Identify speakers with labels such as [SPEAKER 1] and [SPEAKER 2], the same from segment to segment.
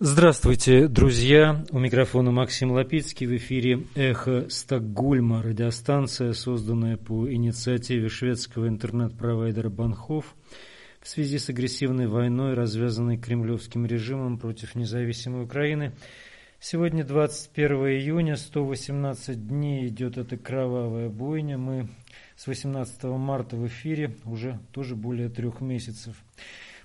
[SPEAKER 1] Здравствуйте, друзья! У микрофона Максим Лапицкий. В эфире «Эхо Стокгольма», радиостанция, созданная по инициативе шведского интернет-провайдера Банхов в связи с агрессивной войной, развязанной кремлевским режимом против независимой Украины. Сегодня 21 июня, 118 дней идет эта кровавая бойня. Мы с 18 марта в эфире уже тоже более трех месяцев.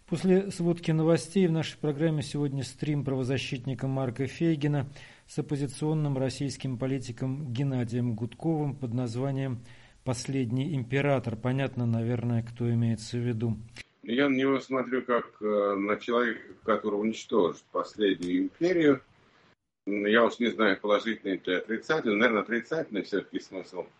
[SPEAKER 1] После сводки новостей в нашей программе сегодня стрим правозащитника Марка Фейгина с оппозиционным российским политиком Геннадием Гудковым под названием «Последний император». Понятно, наверное, кто имеется в виду.
[SPEAKER 2] Я на него смотрю как э, на человека, который уничтожит последнюю империю. Я уж не знаю, положительный или отрицательный. Наверное, отрицательный все-таки смысл –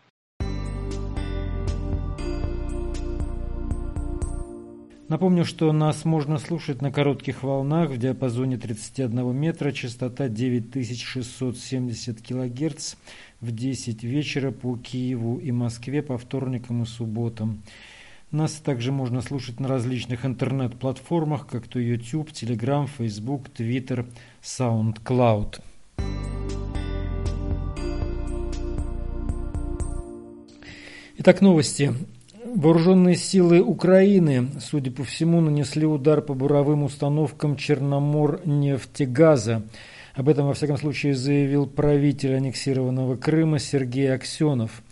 [SPEAKER 1] Напомню, что нас можно слушать на коротких волнах в диапазоне 31 метра, частота 9670 кГц в 10 вечера по Киеву и Москве по вторникам и субботам. Нас также можно слушать на различных интернет-платформах, как то YouTube, Telegram, Facebook, Twitter, SoundCloud. Итак, новости. Вооруженные силы Украины, судя по всему, нанесли удар по буровым установкам Черноморнефтегаза. Об этом, во всяком случае, заявил правитель аннексированного Крыма Сергей Аксенов.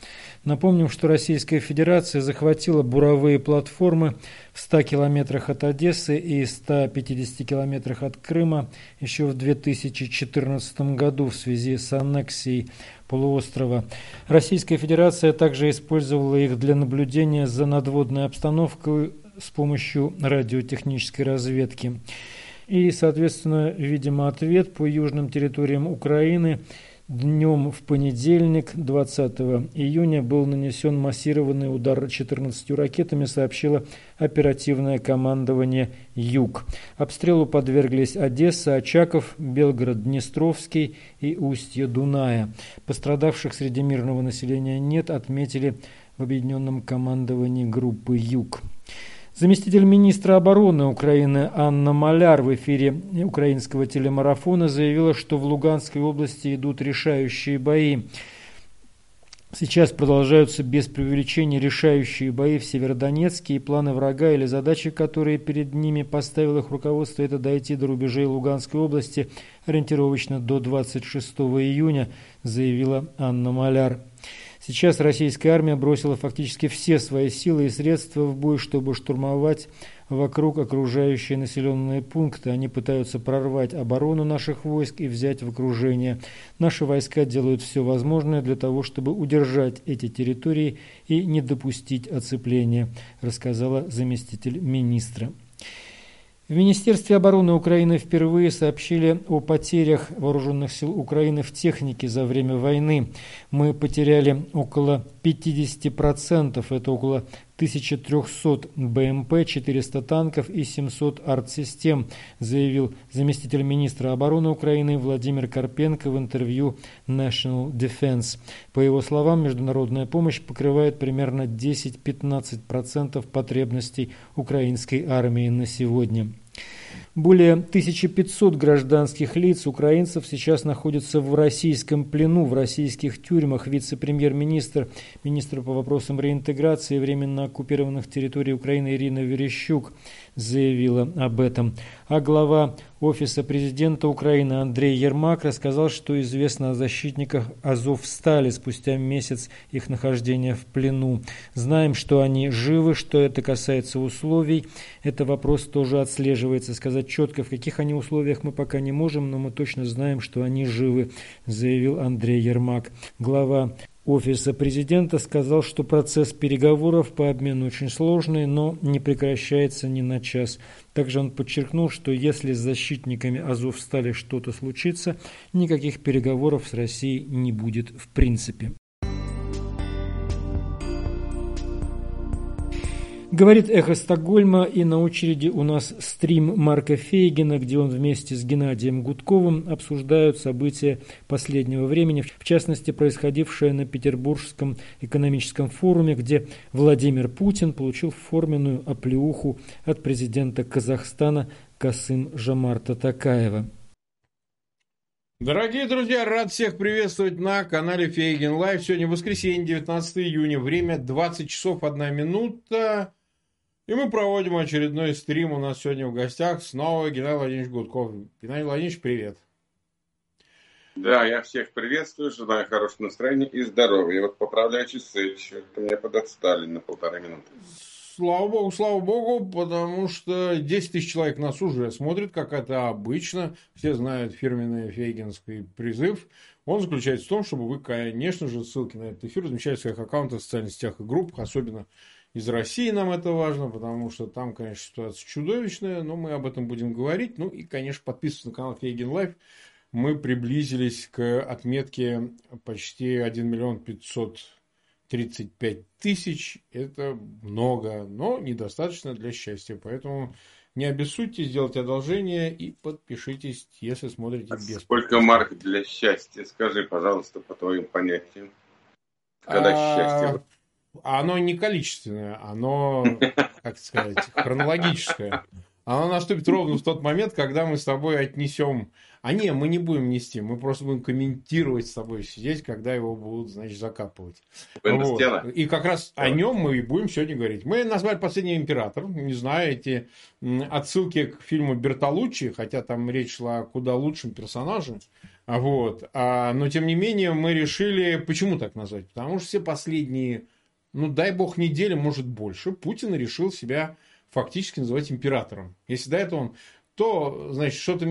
[SPEAKER 1] Напомним, что Российская Федерация захватила буровые платформы в 100 километрах от Одессы и 150 километрах от Крыма еще в 2014 году в связи с аннексией полуострова. Российская Федерация также использовала их для наблюдения за надводной обстановкой с помощью радиотехнической разведки. И, соответственно, видимо, ответ по южным территориям Украины – Днем в понедельник, 20 июня, был нанесен массированный удар 14 ракетами, сообщило оперативное командование «Юг». Обстрелу подверглись Одесса, Очаков, Белгород, Днестровский и устье Дуная. Пострадавших среди мирного населения нет, отметили в объединенном командовании группы «Юг». Заместитель министра обороны Украины Анна Маляр в эфире украинского телемарафона заявила, что в Луганской области идут решающие бои. Сейчас продолжаются без преувеличения решающие бои в Северодонецке, и планы врага или задачи, которые перед ними поставило их руководство, это дойти до рубежей Луганской области ориентировочно до 26 июня, заявила Анна Маляр. Сейчас российская армия бросила фактически все свои силы и средства в бой, чтобы штурмовать вокруг окружающие населенные пункты. Они пытаются прорвать оборону наших войск и взять в окружение. Наши войска делают все возможное для того, чтобы удержать эти территории и не допустить оцепления, рассказала заместитель министра. В Министерстве обороны Украины впервые сообщили о потерях вооруженных сил Украины в технике за время войны. Мы потеряли около 50%, это около 1300 БМП, 400 танков и 700 артсистем, заявил заместитель министра обороны Украины Владимир Карпенко в интервью National Defense. По его словам, международная помощь покрывает примерно 10-15% потребностей украинской армии на сегодня. Более 1500 гражданских лиц, украинцев, сейчас находятся в российском плену, в российских тюрьмах. Вице-премьер-министр, министр по вопросам реинтеграции временно оккупированных территорий Украины Ирина Верещук заявила об этом. А глава Офиса президента Украины Андрей Ермак рассказал, что известно о защитниках Азов стали спустя месяц их нахождения в плену. Знаем, что они живы, что это касается условий. Это вопрос тоже отслеживается. Сказать четко, в каких они условиях мы пока не можем, но мы точно знаем, что они живы, заявил Андрей Ермак. Глава Офиса президента сказал, что процесс переговоров по обмену очень сложный, но не прекращается ни на час. Также он подчеркнул, что если с защитниками Азов стали что-то случится, никаких переговоров с Россией не будет в принципе. Говорит «Эхо Стокгольма» и на очереди у нас стрим Марка Фейгина, где он вместе с Геннадием Гудковым обсуждают события последнего времени, в частности, происходившее на Петербургском экономическом форуме, где Владимир Путин получил форменную оплеуху от президента Казахстана Касым-Жомарта Токаева.
[SPEAKER 3] Дорогие друзья, рад всех приветствовать на канале Фейгин Live. Сегодня воскресенье, 19 июня, время 20 часов 1 минута. И мы проводим очередной стрим. У нас сегодня в гостях снова Геннадий Владимирович Гудков. Геннадий Владимирович, привет.
[SPEAKER 2] Да, я всех приветствую, желаю хорошего настроения и здоровья. Вот поправляю часы, что-то мне подотстали на полторы минуты.
[SPEAKER 3] Слава богу, слава богу, потому что 10 тысяч человек нас уже смотрит, как это обычно. Все знают фирменный фейгенский призыв. Он заключается в том, чтобы вы, конечно же, ссылки на этот эфир размещали в своих аккаунтах в социальных сетях и группах, особенно из России нам это важно, потому что там, конечно, ситуация чудовищная, но мы об этом будем говорить. Ну и, конечно, подписывайтесь на канал Фейгин Live. Мы приблизились к отметке почти 1 миллион 500 35 тысяч – это много, но недостаточно для счастья. Поэтому не обессудьте, сделайте одолжение и подпишитесь, если смотрите
[SPEAKER 2] а
[SPEAKER 3] без
[SPEAKER 2] Сколько марк для счастья? Скажи, пожалуйста, по твоим понятиям. Когда а, счастье?
[SPEAKER 3] Оно не количественное, оно, как сказать, хронологическое. Оно наступит ровно в тот момент, когда мы с тобой отнесем а не, мы не будем нести, мы просто будем комментировать с тобой сидеть, когда его будут, значит, закапывать. Вот. И как раз о нем мы и будем сегодня говорить. Мы назвали «Последний император». Не знаю, эти отсылки к фильму Бертолуччи, хотя там речь шла о куда лучшем персонаже. Вот. А, но, тем не менее, мы решили... Почему так назвать? Потому что все последние, ну, дай бог, недели, может, больше, Путин решил себя фактически называть императором. Если до этого он то, значит, что-то,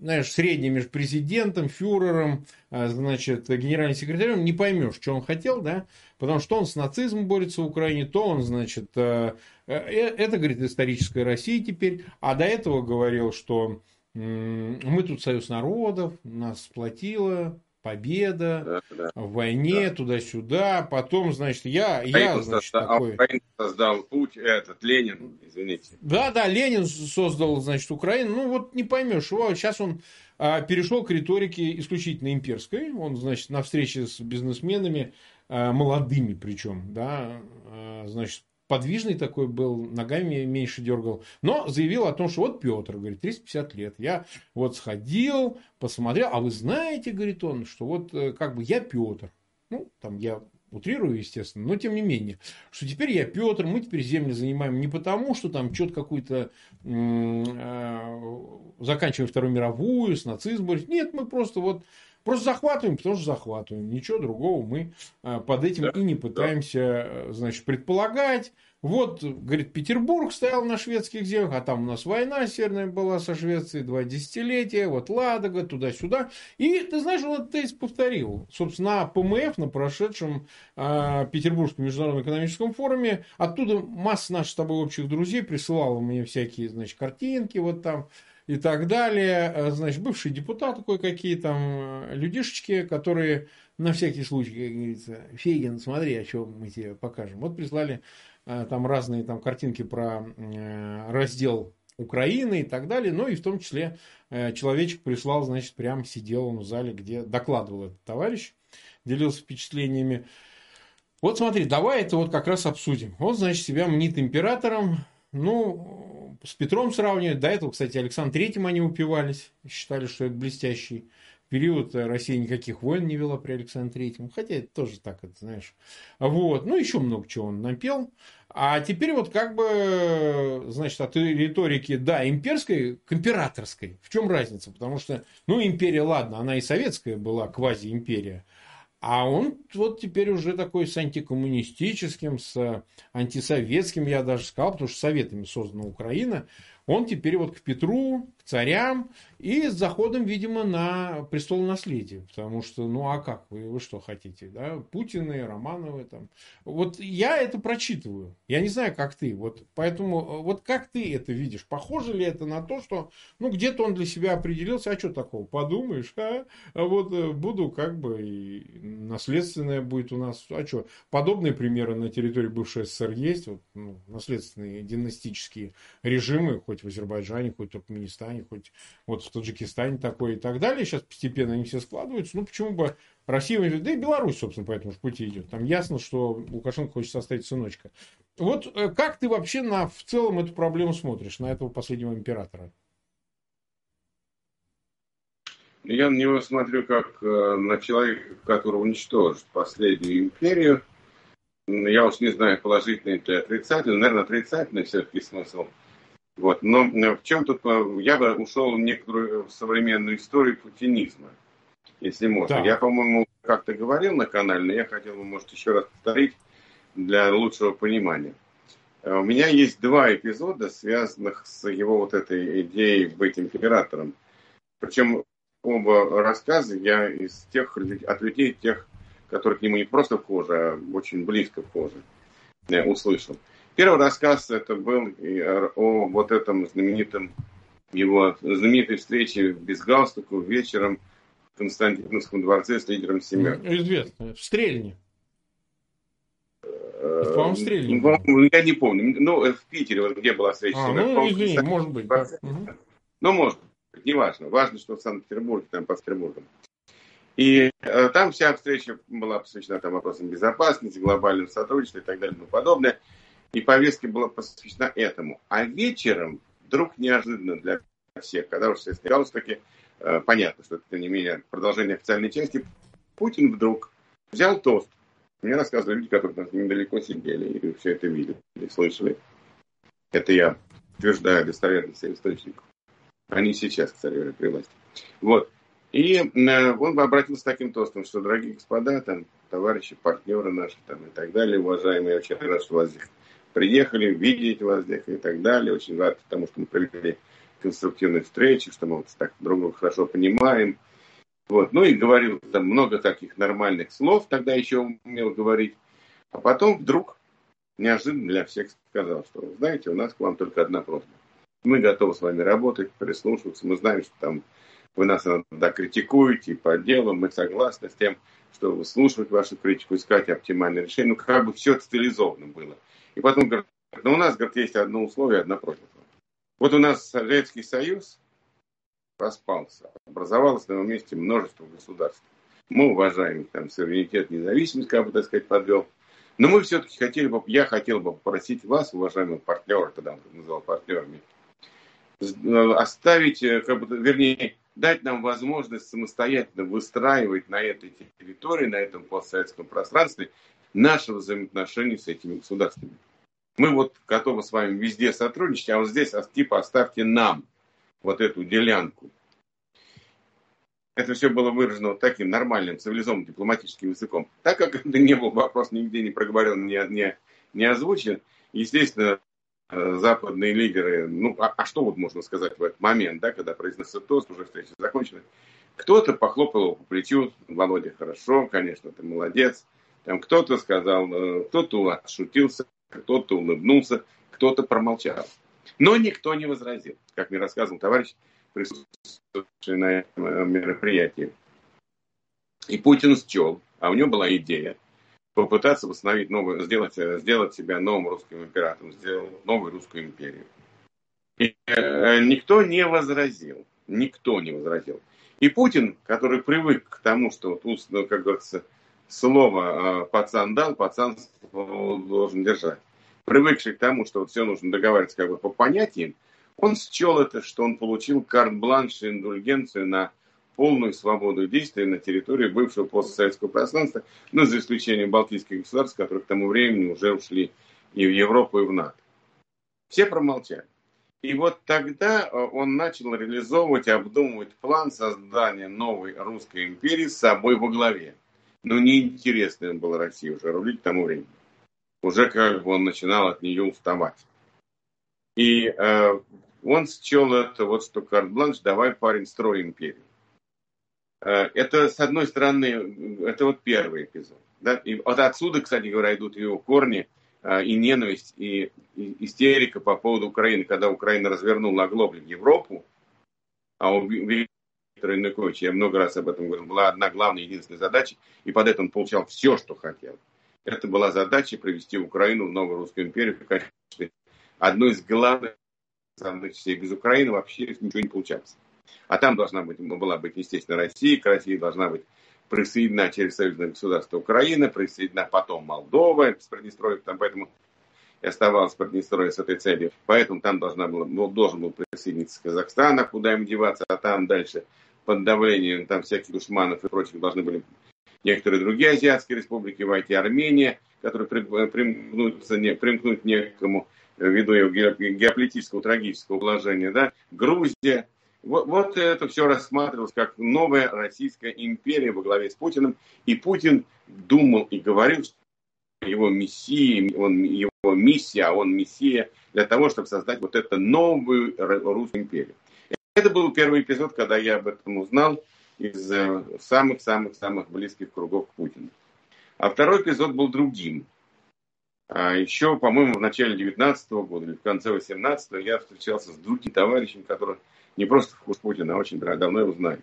[SPEAKER 3] знаешь, среднее между президентом, фюрером, а, значит, генеральным секретарем, не поймешь, что он хотел, да, потому что он с нацизмом борется в Украине, то он, значит, э, э, это, говорит, историческая Россия теперь, а до этого говорил, что мы тут союз народов, нас сплотило, победа да, да, в войне, да. туда-сюда. Потом, значит, я, я значит,
[SPEAKER 2] создал, такой... Украину создал путь этот, Ленин, извините.
[SPEAKER 3] Да, да, Ленин создал, значит, Украину. Ну, вот не поймешь его. Сейчас он а, перешел к риторике исключительно имперской. Он, значит, на встрече с бизнесменами, а, молодыми причем, да, а, значит, подвижный такой был, ногами меньше дергал, но заявил о том, что вот Петр, говорит, 350 лет, я вот сходил, посмотрел, а вы знаете, говорит он, что вот э, как бы я Петр, ну, там я утрирую, естественно, но тем не менее, что теперь я Петр, мы теперь земли занимаем не потому, что там что-то какую-то э, заканчиваем Вторую мировую, с нацизмом, нет, мы просто вот Просто захватываем, потому что захватываем. Ничего другого мы а, под этим да, и не пытаемся, да. значит, предполагать. Вот, говорит, Петербург стоял на шведских землях, а там у нас война северная была со Швецией, два десятилетия, вот Ладога, туда-сюда. И, ты знаешь, этот тезис повторил. Собственно, на ПМФ, на прошедшем э, Петербургском международном экономическом форуме, оттуда масса наших с тобой общих друзей присылала мне всякие, значит, картинки, вот там, и так далее. Э, значит, бывший депутат кое-какие там э, людишечки, которые на всякий случай, как говорится, Фейген, смотри, о чем мы тебе покажем. Вот прислали э, там разные там картинки про раздел Украины и так далее. Ну и в том числе человечек прислал, значит, прям сидел он в зале, где докладывал этот товарищ, делился впечатлениями. Вот смотри, давай это вот как раз обсудим. Он, значит, себя мнит императором. Ну, с Петром сравнивать. До этого, кстати, Александр Третьим они упивались. Считали, что это блестящий период. Россия никаких войн не вела при Александре Третьем. Хотя это тоже так, это знаешь. Вот. Ну, еще много чего он напел. А теперь вот как бы, значит, от риторики, да, имперской к императорской. В чем разница? Потому что, ну, империя, ладно, она и советская была, квази-империя. А он вот теперь уже такой с антикоммунистическим, с антисоветским, я даже сказал, потому что советами создана Украина. Он теперь вот к Петру, царям и с заходом, видимо, на престол наследия. Потому что, ну а как вы, вы что хотите, да? Путины, Романовы там. Вот я это прочитываю. Я не знаю, как ты. Вот поэтому, вот как ты это видишь? Похоже ли это на то, что, ну, где-то он для себя определился, а что такого? Подумаешь, а? а вот э, буду как бы и наследственное будет у нас. А что? Подобные примеры на территории бывшей СССР есть. Вот, ну, наследственные династические режимы, хоть в Азербайджане, хоть в Туркменистане, хоть вот в Таджикистане такое и так далее. Сейчас постепенно они все складываются. Ну, почему бы Россия, да и Беларусь, собственно, по этому же пути идет. Там ясно, что Лукашенко хочет составить сыночка. Вот э, как ты вообще на, в целом эту проблему смотришь, на этого последнего императора?
[SPEAKER 2] Я на него смотрю как э, на человека, который уничтожит последнюю империю. Я уж не знаю, положительный или отрицательный. Наверное, отрицательный все-таки смысл. Вот. Но в чем тут... Э, я бы ушел в некоторую современную историю путинизма, если можно. Да. Я, по-моему, как-то говорил на канале, но я хотел бы, может, еще раз повторить для лучшего понимания. Э, у меня есть два эпизода, связанных с его вот этой идеей быть императором. Причем оба рассказа я из тех, от людей, тех, которые к нему не просто вхожи, а очень близко вхожи, услышал. Первый рассказ это был о вот этом знаменитом его знаменитой встрече без галстука вечером в Константиновском дворце с лидером семьи.
[SPEAKER 3] Известно. В Стрельне.
[SPEAKER 2] Э, По-моему, Стрельне. Я не помню. Ну, в Питере, вот где была встреча.
[SPEAKER 3] А, ну, извини, может быть. Да.
[SPEAKER 2] Ну, может неважно. Важно, что в Санкт-Петербурге, там под Петербургом. И э, там вся встреча была посвящена там, вопросам безопасности, глобального сотрудничества и так далее и тому подобное. И повестка была посвящена этому. А вечером, вдруг неожиданно для всех, когда уже все снялось, таки э, понятно, что это, не менее, продолжение официальной части, Путин вдруг взял тост. Мне рассказывали люди, которые там недалеко сидели и все это видели, слышали. Это я утверждаю достоверность источников не сейчас, кстати при власти. Вот. И э, он обратился с таким тостом, что, дорогие господа, там, товарищи, партнеры наши там, и так далее, уважаемые, очень рад, что вас здесь приехали, видеть вас здесь и так далее. Очень рад потому, что мы провели конструктивные встречи, что мы вот так друг друга хорошо понимаем. Вот. Ну и говорил там много таких нормальных слов, тогда еще умел говорить. А потом вдруг неожиданно для всех сказал, что, знаете, у нас к вам только одна просьба. Мы готовы с вами работать, прислушиваться. Мы знаем, что там вы нас иногда критикуете по делу. Мы согласны с тем, что выслушивать вашу критику, искать оптимальное решение. Ну, как бы все это стилизовано было. И потом говорит, ну, у нас, говорит, есть одно условие, одна просьба. Вот у нас Советский Союз распался. Образовалось на его месте множество государств. Мы уважаем там суверенитет, независимость, как бы, так сказать, подвел. Но мы все-таки хотели бы, я хотел бы попросить вас, уважаемые партнеры, тогда он называл партнерами, Э, оставить, э, как бы, вернее, дать нам возможность самостоятельно выстраивать на этой территории, на этом постсоветском пространстве наши взаимоотношения с этими государствами. Мы вот готовы с вами везде сотрудничать, а вот здесь типа оставьте нам вот эту делянку. Это все было выражено вот таким нормальным, цивилизованным дипломатическим языком. Так как это не был вопрос нигде не проговорен, не, не, не озвучен, естественно, Э, западные лидеры, ну, а, а что вот можно сказать в этот момент, да, когда произносится тост, уже встреча закончена, кто-то похлопал его по плечу, Володя, хорошо, конечно, ты молодец, там кто-то сказал, э, кто-то отшутился, кто-то улыбнулся, кто-то промолчал. Но никто не возразил, как мне рассказывал товарищ, присутствующий на этом э, мероприятии. И Путин счел, а у него была идея, попытаться восстановить новую, сделать, э, сделать себя новым русским императором, сделать новую русскую империю. И никто не возразил. Никто не возразил. И Путин, который привык к тому, что вот, как говорится, слово э, пацан дал, пацан должен держать. Привыкший к тому, что все нужно договариваться как бы по понятиям, он счел это, что он получил карт-бланш и индульгенцию на полную свободу действия на территории бывшего постсоветского пространства, ну, за исключением балтийских государств, которые к тому времени уже ушли и в Европу, и в НАТО. Все промолчали. И вот тогда э, он начал реализовывать обдумывать план создания новой русской империи с собой во главе. Но неинтересно им было России уже рулить к тому времени. Уже как бы он начинал от нее уставать. И э, он счел это вот что карт-бланш, давай, парень, строй империю. Э, это, с одной стороны, это вот первый эпизод. Да? И вот отсюда, кстати говоря, идут его корни э, и ненависть, и, и истерика по поводу Украины, когда Украина развернула оглобли в Европу, а у Виктора Януковича, я много раз об этом говорил, была одна главная, единственная задача, и под это он получал все, что хотел. Это была задача привести Украину в новую русскую империю в качестве одной из главных задач. Без Украины вообще ничего не получалось. А там должна быть, была быть, естественно, Россия, к России должна быть присоединена через союзное государство Украина, присоединена потом Молдова с Приднестровьем, там поэтому и оставалось Приднестровье с этой целью. Поэтому там должна была, должен был присоединиться Казахстан, а куда им деваться, а там дальше под давлением там всяких душманов и прочих должны были некоторые другие азиатские республики войти, Армения, которая примкнуться, не, примкнуть некому ввиду его геополитического трагического положения, да, Грузия. Вот, вот это все рассматривалось как новая Российская империя во главе с Путиным. И Путин думал и говорил, что его мессия, он, его миссия, а он мессия для того, чтобы создать вот эту новую русскую империю. Это был первый эпизод, когда я об этом узнал из самых-самых-самых близких кругов к Путину. А второй эпизод был другим. А еще, по-моему, в начале 19 года или в конце 18 я встречался с другим товарищем, который не просто вкус Путина, а очень давно его знает.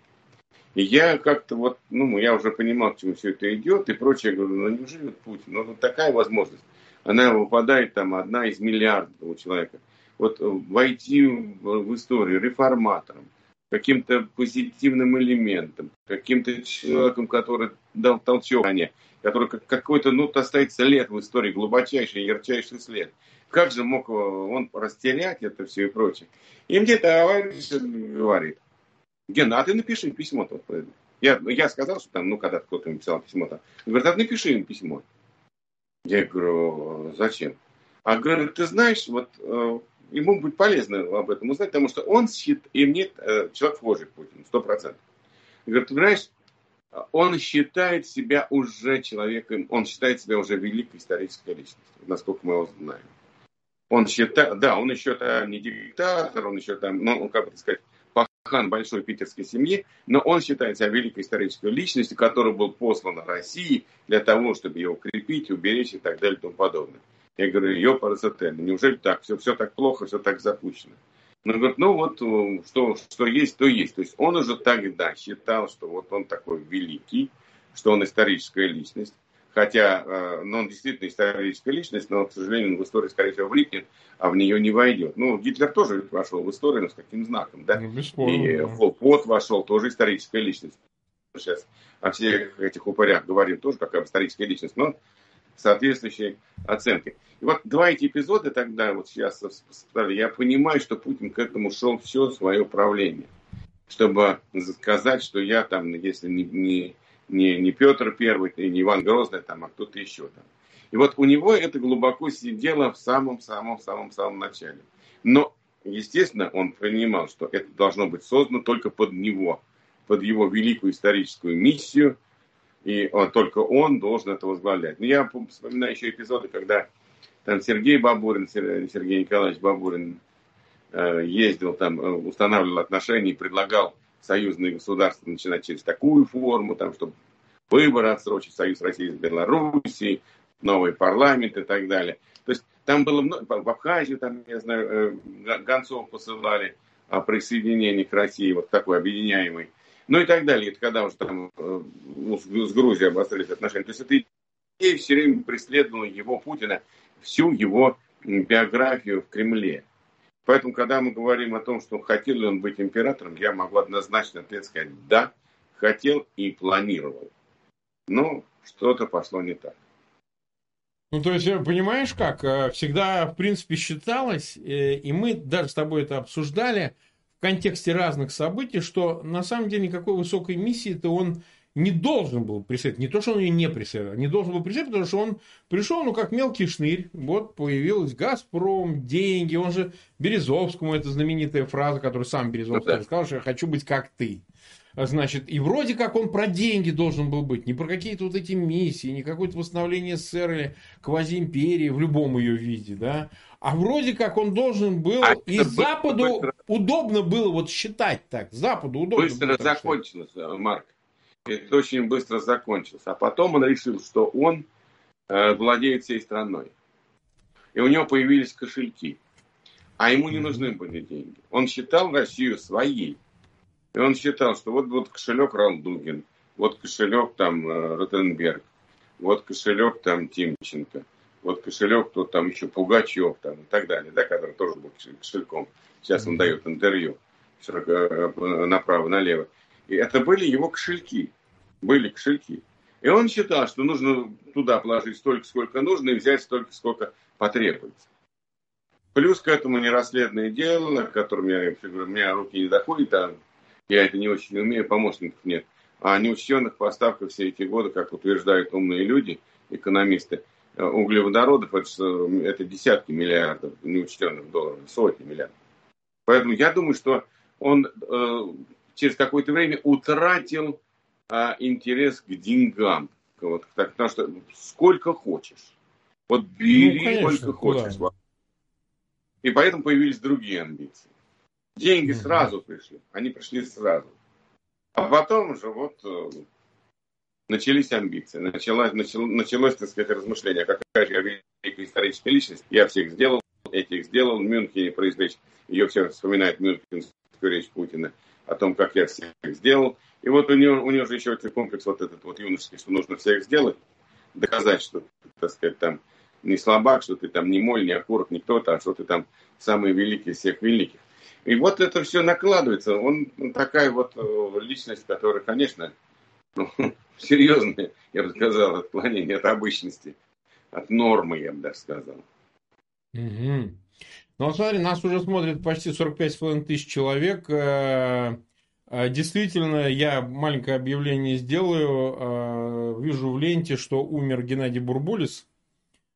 [SPEAKER 2] И я как-то вот, ну, я уже понимал, к чему все это идет и прочее. Я говорю, ну, неужели Путин? Ну, вот такая возможность. Она выпадает там одна из миллиардов у человека. Вот войти в историю реформатором, каким-то позитивным элементом, каким-то человеком, который дал толчок стране, который какой-то, ну, оставит след в истории, глубочайший, ярчайший след. Как же мог он растерять это все и прочее? И мне товарищ говорит, Ген, а ты напиши письмо-то. Я, я сказал, что там, ну, когда кто-то им писал письмо, там, говорит, а напиши им письмо. Я говорю, зачем? А говорит, ты знаешь, вот э, ему будет полезно об этом узнать, потому что он считает, и мне э, человек вхожий к Путину, сто процентов. Говорит, ты знаешь, он считает себя уже человеком, он считает себя уже великой исторической личностью, насколько мы его знаем. Он считает, да, он еще там не диктатор, он еще там, ну, как бы сказать, хан большой питерской семьи, но он считает себя великой исторической личностью, который был послан России для того, чтобы его укрепить, уберечь и так далее и тому подобное. Я говорю, ее парацетен, неужели так, все, все так плохо, все так запущено. Он говорит, ну вот, э, что, что есть, то есть. То есть он уже тогда считал, что вот он такой великий, что он историческая личность. Хотя, э, ну, он действительно историческая личность, но, к сожалению, в историю, скорее всего, влипнет, а в нее не войдет. Ну, Гитлер тоже вошел в историю, но с каким знаком, да? Ну, бесспорно, и да. Пот вошел, тоже историческая личность. Сейчас о всех этих упырях говорим тоже, как об исторической личности, но соответствующей оценкой. И вот два эти эпизода тогда, вот сейчас я понимаю, что Путин к этому шел все свое правление. Чтобы сказать, что я там, если не, не не, не Петр Первый, не Иван Грозный, там, а кто-то еще там. И вот у него это глубоко сидело в самом-самом-самом-самом начале. Но, естественно, он понимал, что это должно быть создано только под него, под его великую историческую миссию, и он, только он должен это возглавлять. Но я вспоминаю еще эпизоды, когда там Сергей Бабурин, Сергей Николаевич Бабурин э, ездил там, э, устанавливал отношения и предлагал союзные государства начинать через такую форму, там, чтобы выборы отсрочить, Союз России с Белоруссией, новый парламент и так далее. То есть там было много, в Абхазию, там, я знаю, э, гонцов посылали о присоединении к России, вот такой объединяемый. Ну и так далее. Это когда уже там э, с Грузией обострились отношения. То есть эта идея все время преследовала его, Путина, всю его биографию в Кремле. Поэтому, когда мы говорим о том, что хотел ли он быть императором, я могу однозначно ответ сказать «да», хотел и планировал. Но что-то пошло не так.
[SPEAKER 3] Ну, то есть, э, понимаешь как, э, всегда, в принципе, считалось, и мы даже с тобой это обсуждали контексте разных событий, что на самом деле никакой высокой миссии-то он не должен был преследовать. Не то, что он ее не преследовал, не должен был преследовать, потому что он пришел, ну, как мелкий шнырь. Вот появилась «Газпром», деньги. Он же Березовскому, это знаменитая фраза, которую сам Березовский ну, сказал, что я хочу быть как ты. Значит, и вроде как он про деньги должен был быть, не про какие-то вот эти миссии, не какое-то восстановление СССР или квазиимперии в любом ее виде, да. А вроде как он должен был, а и Западу быстро... удобно было вот считать так, Западу удобно
[SPEAKER 2] Быстро было закончилось, считать. Марк это очень быстро закончилось. А потом он решил, что он э, владеет всей страной. И у него появились кошельки. А ему не нужны были деньги. Он считал Россию своей. И он считал, что вот, вот кошелек Ралдугин, вот кошелек там э, Ротенберг, вот кошелек там Тимченко, вот кошелек кто там еще Пугачев там и так далее, да, который тоже был кошельком. Сейчас он дает интервью э, направо-налево. И это были его кошельки. Были кошельки. И он считал, что нужно туда положить столько, сколько нужно, и взять столько, сколько потребуется. Плюс к этому нерасследное дело, к которому я, у меня руки не доходят, а я это не очень умею, помощников нет. А неучтенных поставках все эти годы, как утверждают умные люди, экономисты, э, углеводородов это, это десятки миллиардов неучтенных долларов, сотни миллиардов. Поэтому я думаю, что он э, через какое-то время утратил э, интерес к деньгам. Вот, так, потому что сколько хочешь. Вот бери ну, конечно, сколько хочешь. Да. И поэтому появились другие амбиции. Деньги сразу пришли. Они пришли сразу. А потом уже вот э, начались амбиции. Началось, начало, началось, так сказать, размышление, какая же я великая историческая личность. Я всех сделал, этих сделал. В Мюнхене произвел, ее все вспоминает Мюнхенскую речь Путина о том, как я всех сделал. И вот у него, у него же еще этот комплекс вот этот вот юношеский, что нужно всех сделать, доказать, что, так сказать, там не слабак, что ты там не моль, не окурок, не кто-то, а что ты там самый великий из всех великих. И вот это все накладывается. Он такая вот э, личность, которая, конечно, ну, серьезное, я бы сказал, отклонение от обычности, от нормы, я бы даже сказал.
[SPEAKER 3] Угу. Ну, смотри, нас уже смотрит почти 45,5 тысяч человек. Э, э, действительно, я маленькое объявление сделаю. Вижу в ленте, что умер Геннадий Бурбулис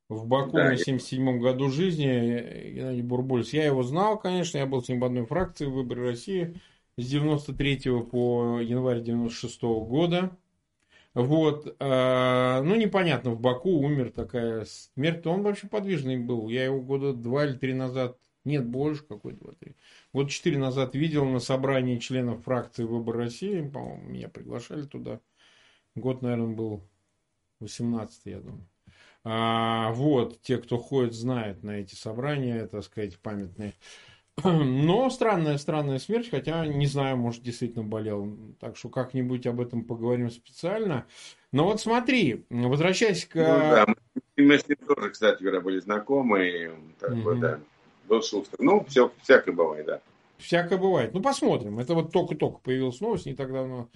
[SPEAKER 3] в Баку да, на 77-м году жизни Геннадий Бурбулис. Я его знал, конечно, я был с ним в одной фракции в выборе России с 93 по январь 96 -го года. Вот, э, ну непонятно, в Баку умер такая смерть, он вообще подвижный был. Я его года два или три назад, нет, больше, какой два-три, год четыре назад видел на собрании членов фракции Выбор России, по-моему, меня приглашали туда. Год, наверное, был 18 я думаю. А, вот, те, кто ходит, знают на эти собрания, так сказать, памятные. Но странная, странная смерть, хотя не знаю, может, действительно болел. Так что как-нибудь об этом поговорим специально. Но вот смотри, возвращаясь к... Ну, да,
[SPEAKER 2] мы с ним тоже, кстати говоря, были знакомы. Так угу. бы, да, был шустер. Ну, все, всякое бывает, да.
[SPEAKER 3] Всякое бывает. Ну, посмотрим. Это вот только-только появилась новость, не так давно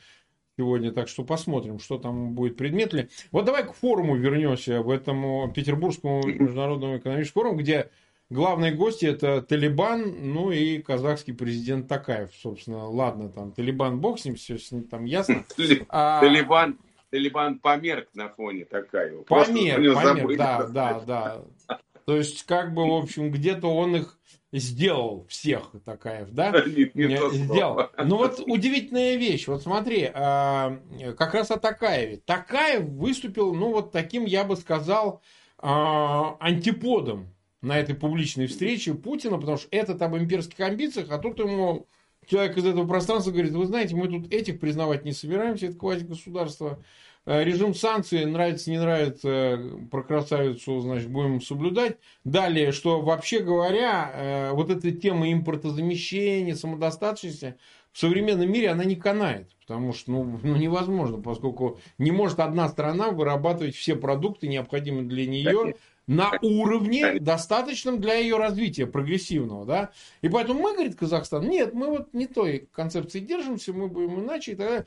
[SPEAKER 3] сегодня, так что посмотрим, что там будет предмет ли. Вот давай к форуму вернемся, в этому Петербургскому международному экономическому форуму, где главные гости это Талибан, ну и казахский президент Такаев, собственно. Ладно, там Талибан бог с ним, все с ним там ясно.
[SPEAKER 2] А Талибан, Талибан померк на фоне Такаева.
[SPEAKER 3] Померк, померк, да, да, да. То есть, как бы, в общем, где-то он их сделал всех Такаев, да? Сделал. Ну вот удивительная вещь. Вот смотри, а, как раз о Такаеве. Такаев выступил, ну вот таким, я бы сказал, а, антиподом на этой публичной встрече Путина, потому что этот об имперских амбициях, а тут ему человек из этого пространства говорит, вы знаете, мы тут этих признавать не собираемся, это квазигосударство, Э, режим санкций, нравится, не нравится, про красавицу, значит, будем соблюдать. Далее, что вообще говоря, э, вот эта тема импортозамещения, самодостаточности в современном мире, она не канает. Потому что ну, ну, невозможно, поскольку не может одна страна вырабатывать все продукты, необходимые для нее, на уровне, достаточном для ее развития прогрессивного. Да? И поэтому мы, говорит Казахстан, нет, мы вот не той концепции держимся, мы будем иначе и так далее.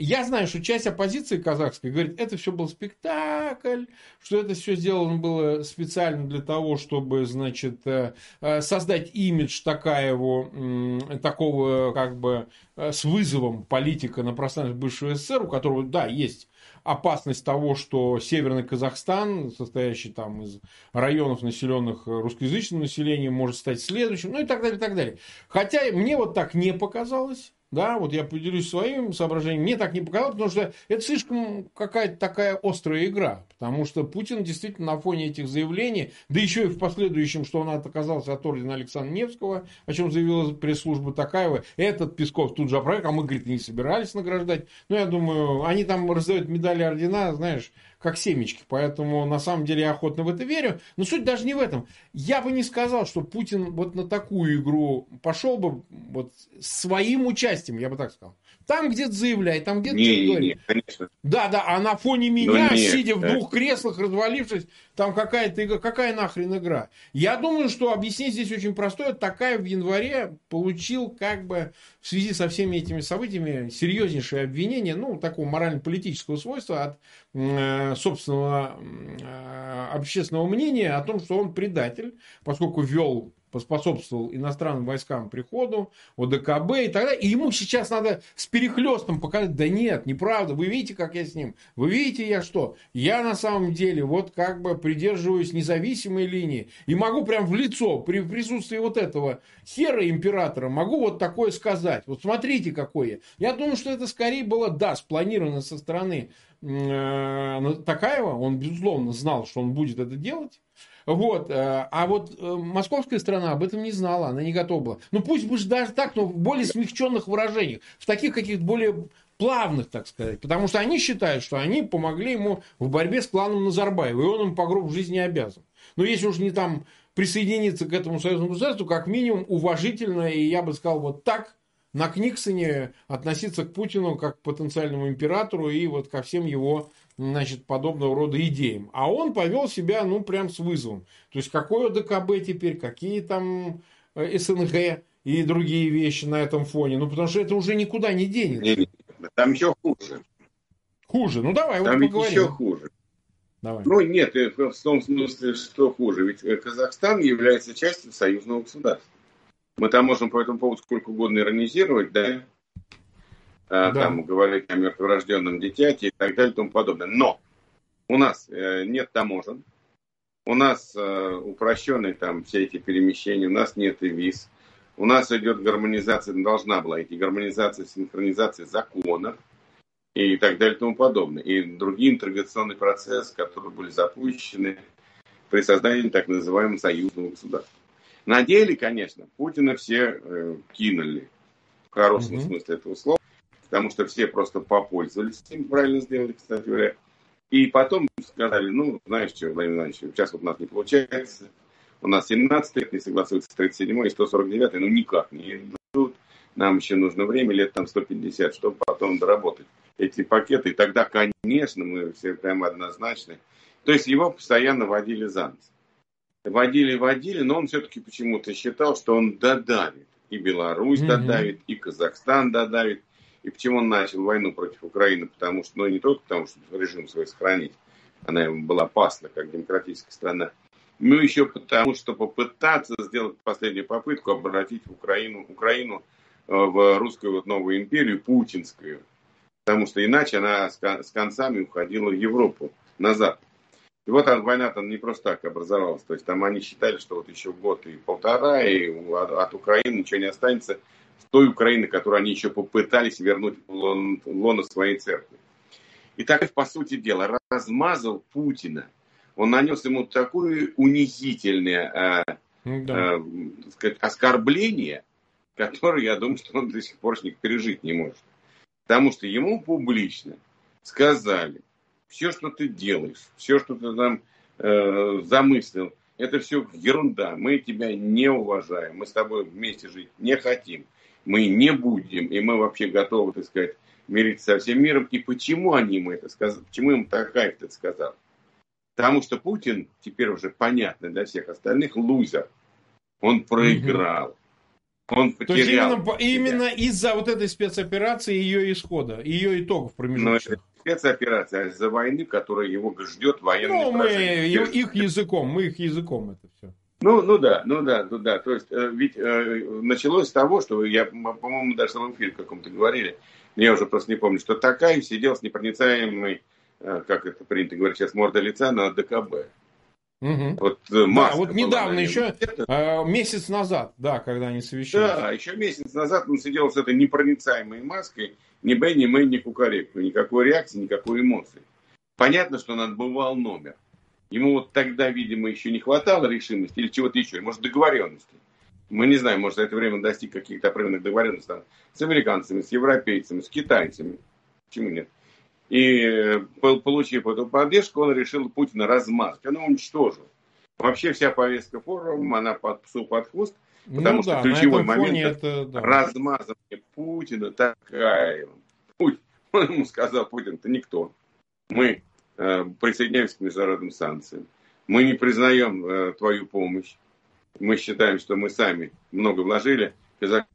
[SPEAKER 3] Я знаю, что часть оппозиции казахской говорит, это все был спектакль, что это все сделано было специально для того, чтобы, значит, э, э, создать имидж Такаеву, такого как бы э, с вызовом политика на пространстве бывшего СССР, у которого, да, есть опасность того, что Северный Казахстан, состоящий там из районов, населенных русскоязычным населением, может стать следующим, ну и так далее, и так далее. Хотя мне вот так не показалось. Да, вот я поделюсь своим соображением. Мне так не показалось, потому что это слишком какая-то такая острая игра. Потому что Путин действительно на фоне этих заявлений, да еще и в последующем, что он отказался от ордена Александра Невского, о чем заявила пресс-служба Такаева, этот Песков тут же опроверг, а мы, говорит, не собирались награждать. Ну, я думаю, они там раздают медали ордена, знаешь, как семечки. Поэтому на самом деле я охотно в это верю. Но суть даже не в этом. Я бы не сказал, что Путин вот на такую игру пошел бы вот своим участием, я бы так сказал. Там где-то заявляет, там где-то не, не, не, конечно. Да, да, а на фоне меня, нет, сидя в двух креслах, развалившись, там какая-то игра, какая нахрен игра? Я думаю, что объяснение здесь очень простое. Такая в январе получил как бы в связи со всеми этими событиями серьезнейшее обвинение, ну, такого морально-политического свойства от э, собственного э, общественного мнения о том, что он предатель, поскольку вел поспособствовал иностранным войскам приходу, ОДКБ и так далее. И ему сейчас надо с перехлестом показать, да нет, неправда, вы видите, как я с ним, вы видите, я что? Я на самом деле вот как бы придерживаюсь независимой линии и могу прям в лицо при присутствии вот этого хера императора, могу вот такое сказать. Вот смотрите, какое. Я думаю, что это скорее было, да, спланировано со стороны э, Такаева. Он, безусловно, знал, что он будет это делать. Вот. Э, а вот э, московская страна об этом не знала, она не готова была. Ну пусть бы даже так, но в более смягченных выражениях, в таких каких-то более плавных, так сказать. Потому что они считают, что они помогли ему в борьбе с кланом Назарбаева, и он им по гроб жизни обязан. Но если уж не там присоединиться к этому союзному государству, как минимум уважительно, и я бы сказал вот так, на Книксоне относиться к Путину как к потенциальному императору и вот ко всем его значит, подобного рода идеям. А он повел себя, ну, прям с вызовом. То есть, какое ДКБ теперь, какие там э, СНГ и другие вещи на этом фоне. Ну, потому что это уже никуда не денется.
[SPEAKER 2] Там еще хуже.
[SPEAKER 3] Хуже? Ну, давай,
[SPEAKER 2] там вот поговорим. еще хуже. Давай. Ну, нет, в том смысле, что хуже. Ведь э, Казахстан является частью союзного государства. Мы там можем по этому поводу сколько угодно иронизировать, да, да. там говорить о мертворожденном дитяте и так далее и тому подобное. Но у нас э, нет таможен, у нас э, упрощенные там все эти перемещения, у нас нет и виз, у нас идет гармонизация, должна была идти гармонизация, синхронизация законов и так далее и тому подобное. И другие интеграционные процессы, которые были запущены при создании так называемого союзного государства. На деле, конечно, Путина все э, кинули в хорошем mm-hmm. смысле этого слова потому что все просто попользовались этим, правильно сделали, кстати говоря. И потом сказали, ну, знаешь что, Владимир Владимирович, сейчас вот у нас не получается, у нас 17 лет не согласуется с 37 и 149, ну, никак не идут, нам еще нужно время, лет там 150, чтобы потом доработать эти пакеты, и тогда, конечно, мы все прямо однозначны. То есть его постоянно водили за нос. Водили, водили, но он все-таки почему-то считал, что он додавит. И Беларусь mm-hmm. додавит, и Казахстан додавит. И почему он начал войну против Украины? Потому что, ну, не только потому, что режим свой сохранить, она ему была опасна, как демократическая страна, но еще потому, что попытаться сделать последнюю попытку обратить Украину, Украину э, в русскую вот новую империю, путинскую. Потому что иначе она с концами уходила в Европу, назад. И вот война-то не просто так образовалась. То есть там они считали, что вот еще год и полтора, и от Украины ничего не останется той Украины, которую они еще попытались вернуть в лоно своей церкви. И так, по сути дела, размазал Путина. Он нанес ему такое унизительное э, ну да. э, сказать, оскорбление, которое, я думаю, что он до сих пор пережить не может. Потому что ему публично сказали, все, что ты делаешь, все, что ты там э, замыслил, это все ерунда. Мы тебя не уважаем, мы с тобой вместе жить не хотим мы не будем, и мы вообще готовы, так сказать, мириться со всем миром. И почему они ему это сказали? Почему им Такаев это сказал? Потому что Путин, теперь уже понятно для всех остальных, лузер. Он проиграл. Он потерял.
[SPEAKER 3] То есть именно, именно из-за вот этой спецоперации ее исхода, ее итогов промежуточных.
[SPEAKER 2] Но это спецоперация а из-за войны, которая его ждет военный
[SPEAKER 3] Ну, мы их языком, мы их языком это все.
[SPEAKER 2] Ну, ну да, ну да, ну да. То есть, э, ведь э, началось с того, что я, по-моему, даже в эфире каком-то говорили, я уже просто не помню, что такая сидел с непроницаемой, э, как это принято говорить сейчас, морда лица на ДКБ.
[SPEAKER 3] Угу. Вот, э, да, вот недавно еще, э, месяц назад, да, когда они совещались.
[SPEAKER 2] Да, еще месяц назад он сидел с этой непроницаемой маской, ни Б, ни Мэй, ни Кукареку. Никакой реакции, никакой эмоции. Понятно, что он отбывал номер. Ему вот тогда, видимо, еще не хватало решимости или чего-то еще, может, договоренности. Мы не знаем, может, за это время достиг каких-то определенных договоренностей там, с американцами, с европейцами, с китайцами. Почему нет? И э, получив эту поддержку, он решил Путина размазать. Он уничтожил. Вообще вся повестка форума, она под псу под хвост, ну потому ну, что да, ключевой момент это, да. размазывание Путина такая. Путин, он ему сказал, Путин, ты никто. Мы присоединяемся к международным санкциям. Мы не признаем э, твою помощь. Мы считаем, что мы сами много вложили. Казахстан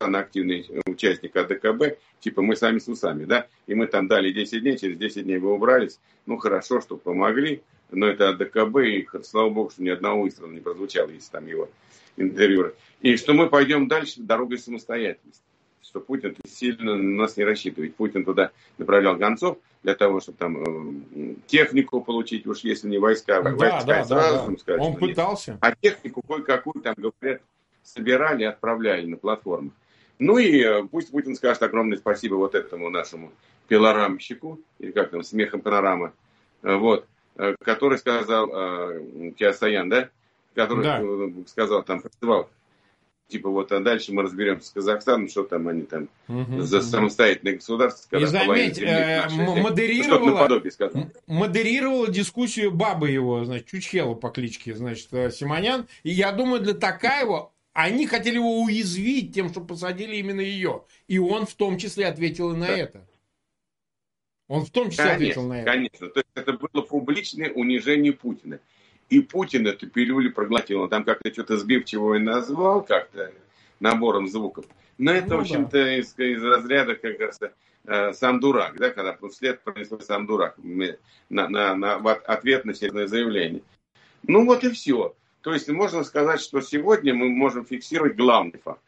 [SPEAKER 2] активный участник АДКБ, типа мы сами с усами, да, и мы там дали 10 дней, через 10 дней вы убрались, ну хорошо, что помогли, но это АДКБ, и слава богу, что ни одного выстрела не прозвучало, если там его интервью. И что мы пойдем дальше дорогой самостоятельности. Что Путин сильно на нас не рассчитывает. Путин туда направлял гонцов для того, чтобы там э, технику получить, уж если не войска,
[SPEAKER 3] да,
[SPEAKER 2] войска
[SPEAKER 3] да,
[SPEAKER 2] сразу
[SPEAKER 3] да,
[SPEAKER 2] сказать,
[SPEAKER 3] Он пытался.
[SPEAKER 2] Нет. А технику кое-какую там, говорят, собирали отправляли на платформах. Ну и э, пусть Путин скажет огромное спасибо вот этому нашему пилорамщику, или как там, смехом панорама, э, вот, э, который сказал, Киасаян, да, который да. сказал, там, призывал, типа вот, а дальше мы разберемся с Казахстаном, что там они там угу, за самостоятельное государство.
[SPEAKER 3] И заметь, э, модерировала, модерировала дискуссию бабы его, значит, Чучхела по кличке, значит, Симонян. И я думаю, для Такаева они хотели его уязвить тем, что посадили именно ее. И он в том числе ответил и на да. это. Он в том числе конечно, ответил на это.
[SPEAKER 2] Конечно. То есть это было публичное унижение Путина. И Путин эту пилюлю проглотил. Он там как-то что-то сбивчиво и назвал как-то набором звуков. Но это, ну, в общем-то, да. из, из разряда, как говорится, э, сам дурак, да, когда вслед пронесло сам дурак на, на, на, в ответ на серьезное заявление. Ну вот и все. То есть можно сказать, что сегодня мы можем фиксировать главный факт.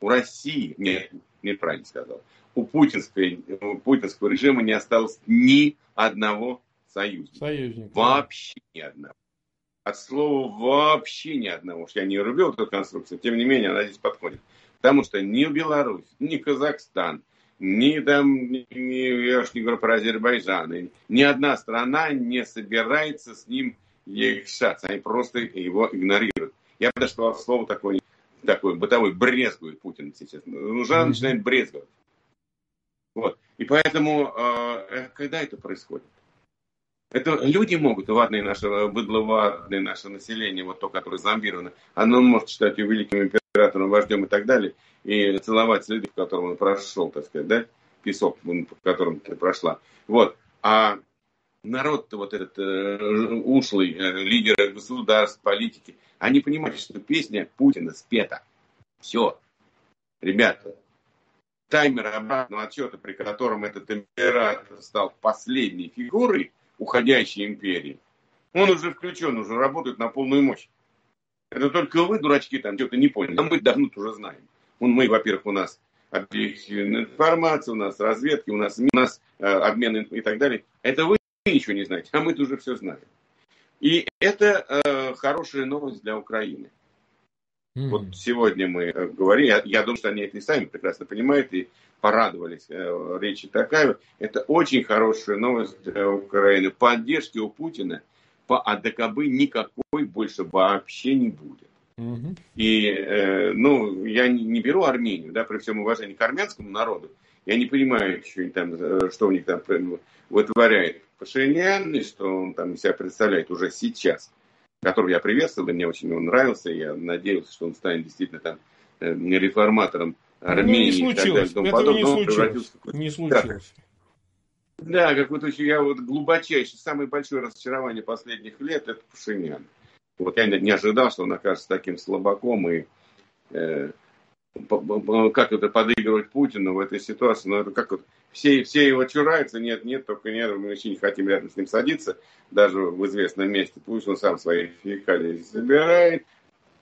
[SPEAKER 2] У России, нет, неправильно сказал, у, путинской, у путинского режима не осталось ни одного союзника. Союзника. Вообще ни одного. От слова вообще ни одного. Я не рубил эту конструкцию, тем не менее она здесь подходит. Потому что ни Беларусь, ни Казахстан, ни там, ни, ни, я уж не говорю про Азербайджан, ни одна страна не собирается с ним решаться. Они просто его игнорируют. Я бы даже сказал слово такое, такой бытовой, брезгует Путин сейчас. Уже mm-hmm. начинает брезговать. Вот. И поэтому, э, когда это происходит? Это люди могут, ватные наше, быдловатное наше население, вот то, которое зомбировано, оно может считать его великим императором, вождем и так далее, и целовать следы, в котором он прошел, так сказать, да, песок, по которому ты прошла. Вот. А народ-то вот этот э, ушлый, э, лидеры государств, политики, они понимают, что песня Путина спета. Все. Ребята, таймер обратного отчета, при котором этот император стал последней фигурой уходящей империи, он уже включен, уже работает на полную мощь. Это только вы, дурачки, там что-то не поняли. А мы давно уже знаем. Мы, во-первых, у нас объективная информация, у нас разведки, у нас, у нас э, обмен и так далее. Это вы ничего не знаете, а мы тоже все знаем. И это э, хорошая новость для Украины. Mm. Вот сегодня мы э, говорили, я, я думаю, что они это и сами прекрасно понимают и порадовались э, речи Такаева. Это очень хорошая новость для Украины. Поддержки у Путина по АДКБ никакой больше вообще не будет. Mm-hmm. И, э, ну, я не, не беру Армению, да, при всем уважении к армянскому народу. Я не понимаю, что, там, э, что у них там вытворяет Пашинян, и что он там себя представляет уже сейчас, которого я приветствовал, и мне очень он нравился, я надеялся, что он станет действительно там э, реформатором Армении
[SPEAKER 3] ну, не случилось. и так далее. Этого не случилось. Не случилось.
[SPEAKER 2] Да, какой-то я вот глубочайший, самое большое разочарование последних лет это Пашинян. Вот я не ожидал, что он окажется таким слабаком и э, как это подыгрывать Путину в этой ситуации, но это как вот все, все его чураются, нет, нет, только нет, мы вообще не хотим рядом с ним садиться, даже в известном месте, пусть он сам свои фекалии собирает,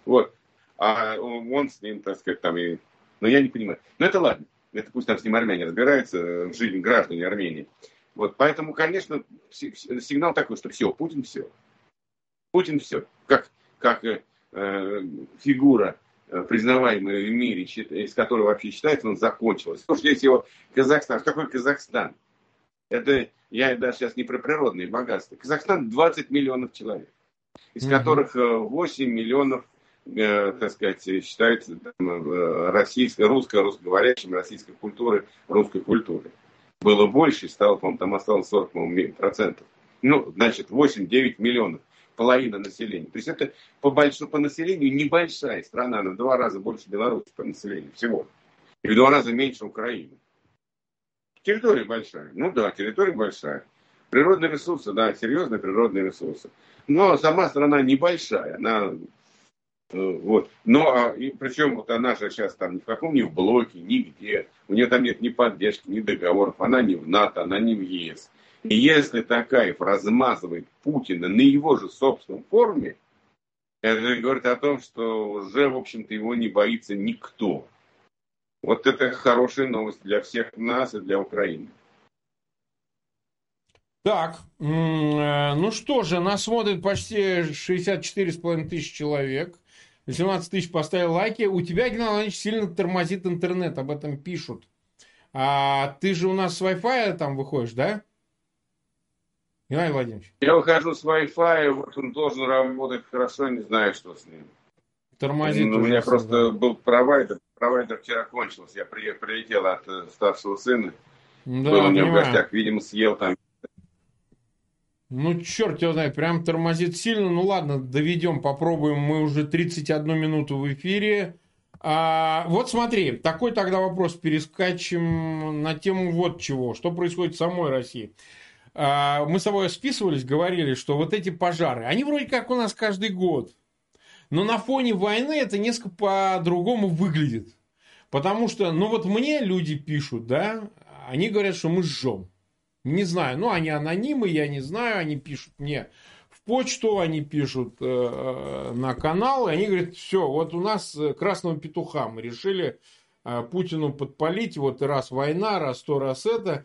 [SPEAKER 2] вот, а он с ним, так сказать, там и... Но я не понимаю. Но это ладно, это пусть там с ним армяне разбираются, в жизни граждане Армении. Вот, поэтому, конечно, сигнал такой, что все, Путин все. Путин все. Как, как э, фигура Э, признаваемый в мире, из которого вообще считается, он закончилась. Потому что здесь его Казахстан. Что такое Казахстан? Это я даже сейчас не про природные богатства. Казахстан 20 миллионов человек, из mm-hmm. которых 8 э, миллионов, э, так сказать, считаются там, российской, русской, русскоговорящим, российской культуры, русской культуры. Было больше, стало, по-моему, там осталось 40 процентов. Ну, значит, 8-9 миллионов половина населения. То есть это по, больш... по населению небольшая страна, на два раза больше Беларуси по населению всего. И в два раза меньше Украины. Территория большая. Ну да, территория большая. Природные ресурсы, да, серьезные природные ресурсы. Но сама страна небольшая, она э, вот. Но, а, и, причем вот она же сейчас там ни в каком ни в блоке, нигде. У нее там нет ни поддержки, ни договоров. Она не в НАТО, она не в ЕС. И если Такаев размазывает Путина на его же собственном форуме, это говорит о том, что уже, в общем-то, его не боится никто. Вот это хорошая новость для всех нас и для Украины.
[SPEAKER 3] Так, э, ну что же, нас смотрит почти 64,5 тысяч человек. 18 тысяч поставили лайки. У тебя, Геннадий Владимирович, сильно тормозит интернет, об этом пишут. А ты же у нас с Wi-Fi там выходишь, да?
[SPEAKER 2] Геннадий Владимирович. Я выхожу с Wi-Fi, вот он должен работать хорошо, не знаю, что с ним. Тормозит. Ну, у меня просто да. был провайдер, провайдер вчера кончился. Я прилетел от э, старшего сына. Да, был у него в гостях, видимо, съел там
[SPEAKER 3] ну, черт его знает, прям тормозит сильно. Ну, ладно, доведем, попробуем. Мы уже 31 минуту в эфире. А, вот смотри, такой тогда вопрос перескачем на тему вот чего. Что происходит в самой России? А, мы с тобой списывались, говорили, что вот эти пожары, они вроде как у нас каждый год. Но на фоне войны это несколько по-другому выглядит. Потому что, ну вот мне люди пишут, да, они говорят, что мы жжем. Не знаю, ну они анонимы, я не знаю, они пишут мне в почту, они пишут э, э на канал, и они говорят, все, вот у нас э, красного петуха мы решили э, Путину подпалить, вот раз война, раз то, раз это.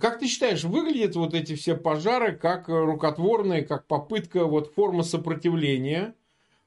[SPEAKER 3] Как ты считаешь, выглядят вот эти все пожары как рукотворные, как попытка вот формы сопротивления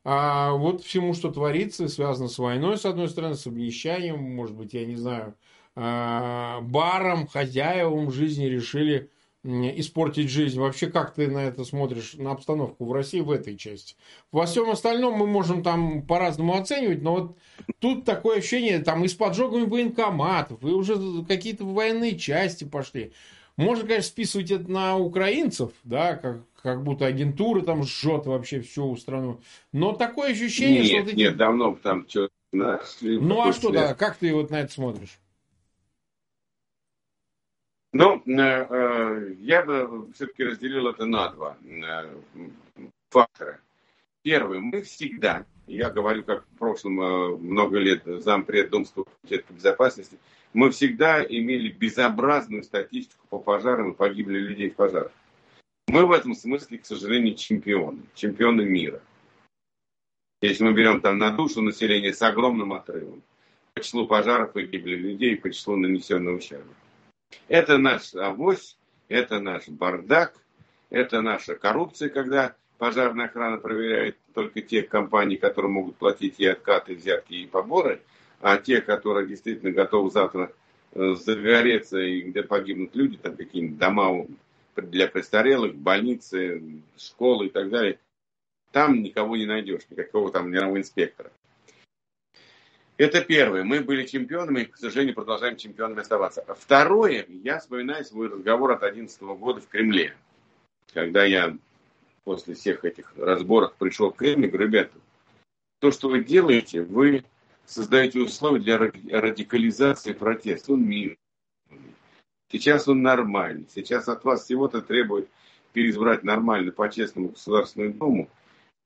[SPEAKER 3] а вот всему, что творится, связано с войной, с одной стороны, с обнищанием, может быть, я не знаю, Э, барам, хозяевам жизни решили испортить жизнь. Вообще, как ты на это смотришь, на обстановку в России в этой части? Во всем остальном мы можем там по-разному оценивать, но вот тут такое ощущение, там и с поджогами военкоматов, и уже какие-то военные части пошли. Можно, конечно, списывать это на украинцев, да, как, как будто агентура там жжет вообще всю страну. Но такое ощущение,
[SPEAKER 2] нет,
[SPEAKER 3] что...
[SPEAKER 2] Нет, эти... нет, давно там что...
[SPEAKER 3] Ну а что, да, как ты вот на это смотришь?
[SPEAKER 2] Ну, э, э, я бы все-таки разделил это на два э, фактора. Первый, мы всегда, я говорю, как в прошлом много лет зампред Думского комитета безопасности, мы всегда имели безобразную статистику по пожарам и погибли людей в пожарах. Мы в этом смысле, к сожалению, чемпионы, чемпионы мира. Если мы берем там на душу населения с огромным отрывом, по числу пожаров и гибли людей, по числу нанесенного ущерба. Это наш авось, это наш бардак, это наша коррупция, когда пожарная охрана проверяет только те компании, которые могут платить и откаты, взятки, и поборы, а те, которые действительно готовы завтра э, загореться и где погибнут люди, там какие-нибудь дома для престарелых, больницы, школы и так далее, там никого не найдешь, никакого там мирового инспектора. Это первое. Мы были чемпионами и, к сожалению, продолжаем чемпионами оставаться. Второе. Я вспоминаю свой разговор от 2011 года в Кремле. Когда я после всех этих разборов пришел в Кремль и говорю, ребята, то, что вы делаете, вы создаете условия для радикализации протеста. Он мир. Сейчас он нормальный. Сейчас от вас всего-то требует переизбрать нормально, по-честному Государственную Думу.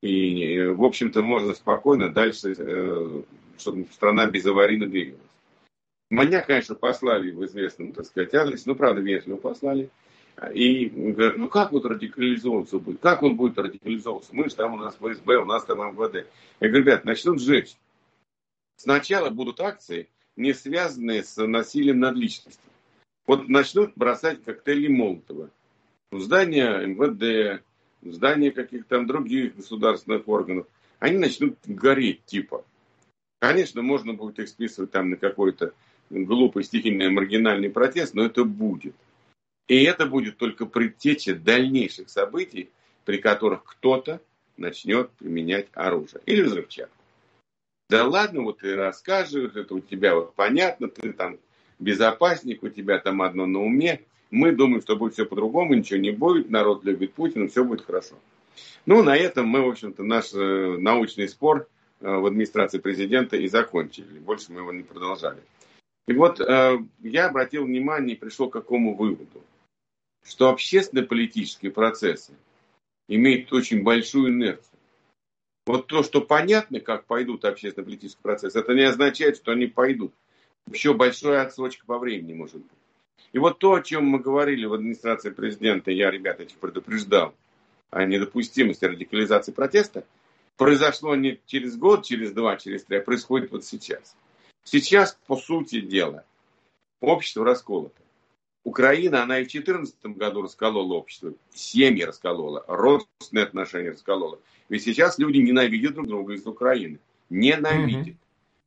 [SPEAKER 2] И, в общем-то, можно спокойно дальше э, чтобы страна безаварийно двигалась. Меня, конечно, послали в известном, так сказать, адресе, ну, правда, вежливо послали. И говорят, ну как вот радикализовываться будет? Как он будет радикализовываться? Мы же там у нас ФСБ, у нас там МВД. Я говорю, ребят, начнут сжечь. Сначала будут акции, не связанные с насилием над личностью. Вот начнут бросать коктейли Молотова. В здания МВД, здания каких-то там других государственных органов. Они начнут гореть, типа. Конечно, можно будет их списывать там на какой-то глупый, стихийный, маргинальный протест, но это будет. И это будет только предтеча дальнейших событий, при которых кто-то начнет применять оружие или взрывчатку. Да ладно, вот ты расскажешь, это у тебя вот понятно, ты там безопасник, у тебя там одно на уме. Мы думаем, что будет все по-другому, ничего не будет, народ любит Путина, все будет хорошо. Ну, на этом мы, в общем-то, наш э, научный спор Э, в администрации президента и закончили. Больше мы его не продолжали. И вот э, я обратил внимание и пришел к какому выводу, что общественно-политические процессы имеют очень большую инерцию. Вот то, что понятно, как пойдут общественно-политические процессы, это не означает, что они пойдут. Еще большая отсрочка по времени может быть. И вот то, о чем мы говорили в администрации президента, я, ребята, этих предупреждал, о недопустимости радикализации протеста, произошло не через год, через два, через три, а происходит вот сейчас. Сейчас, по сути дела, общество расколото. Украина, она и в 2014 году расколола общество, семьи расколола, родственные отношения расколола. Ведь сейчас люди ненавидят друг друга из Украины. Ненавидят. Угу.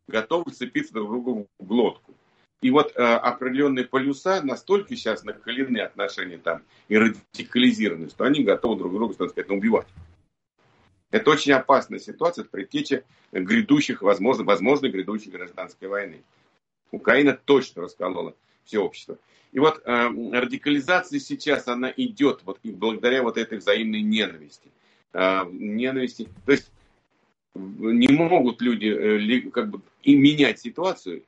[SPEAKER 2] Готовы цепиться друг другу в глотку. И вот э, определенные полюса настолько сейчас накалены отношения там и радикализированы, что они готовы друг друга, так сказать, убивать. Это очень опасная ситуация, это предтеча грядущих, возможно, возможно, грядущей гражданской войны. Украина точно расколола все общество. И вот э, радикализация сейчас, она идет вот и благодаря вот этой взаимной ненависти. Э, ненависти. То есть не могут люди э, как бы и менять ситуацию.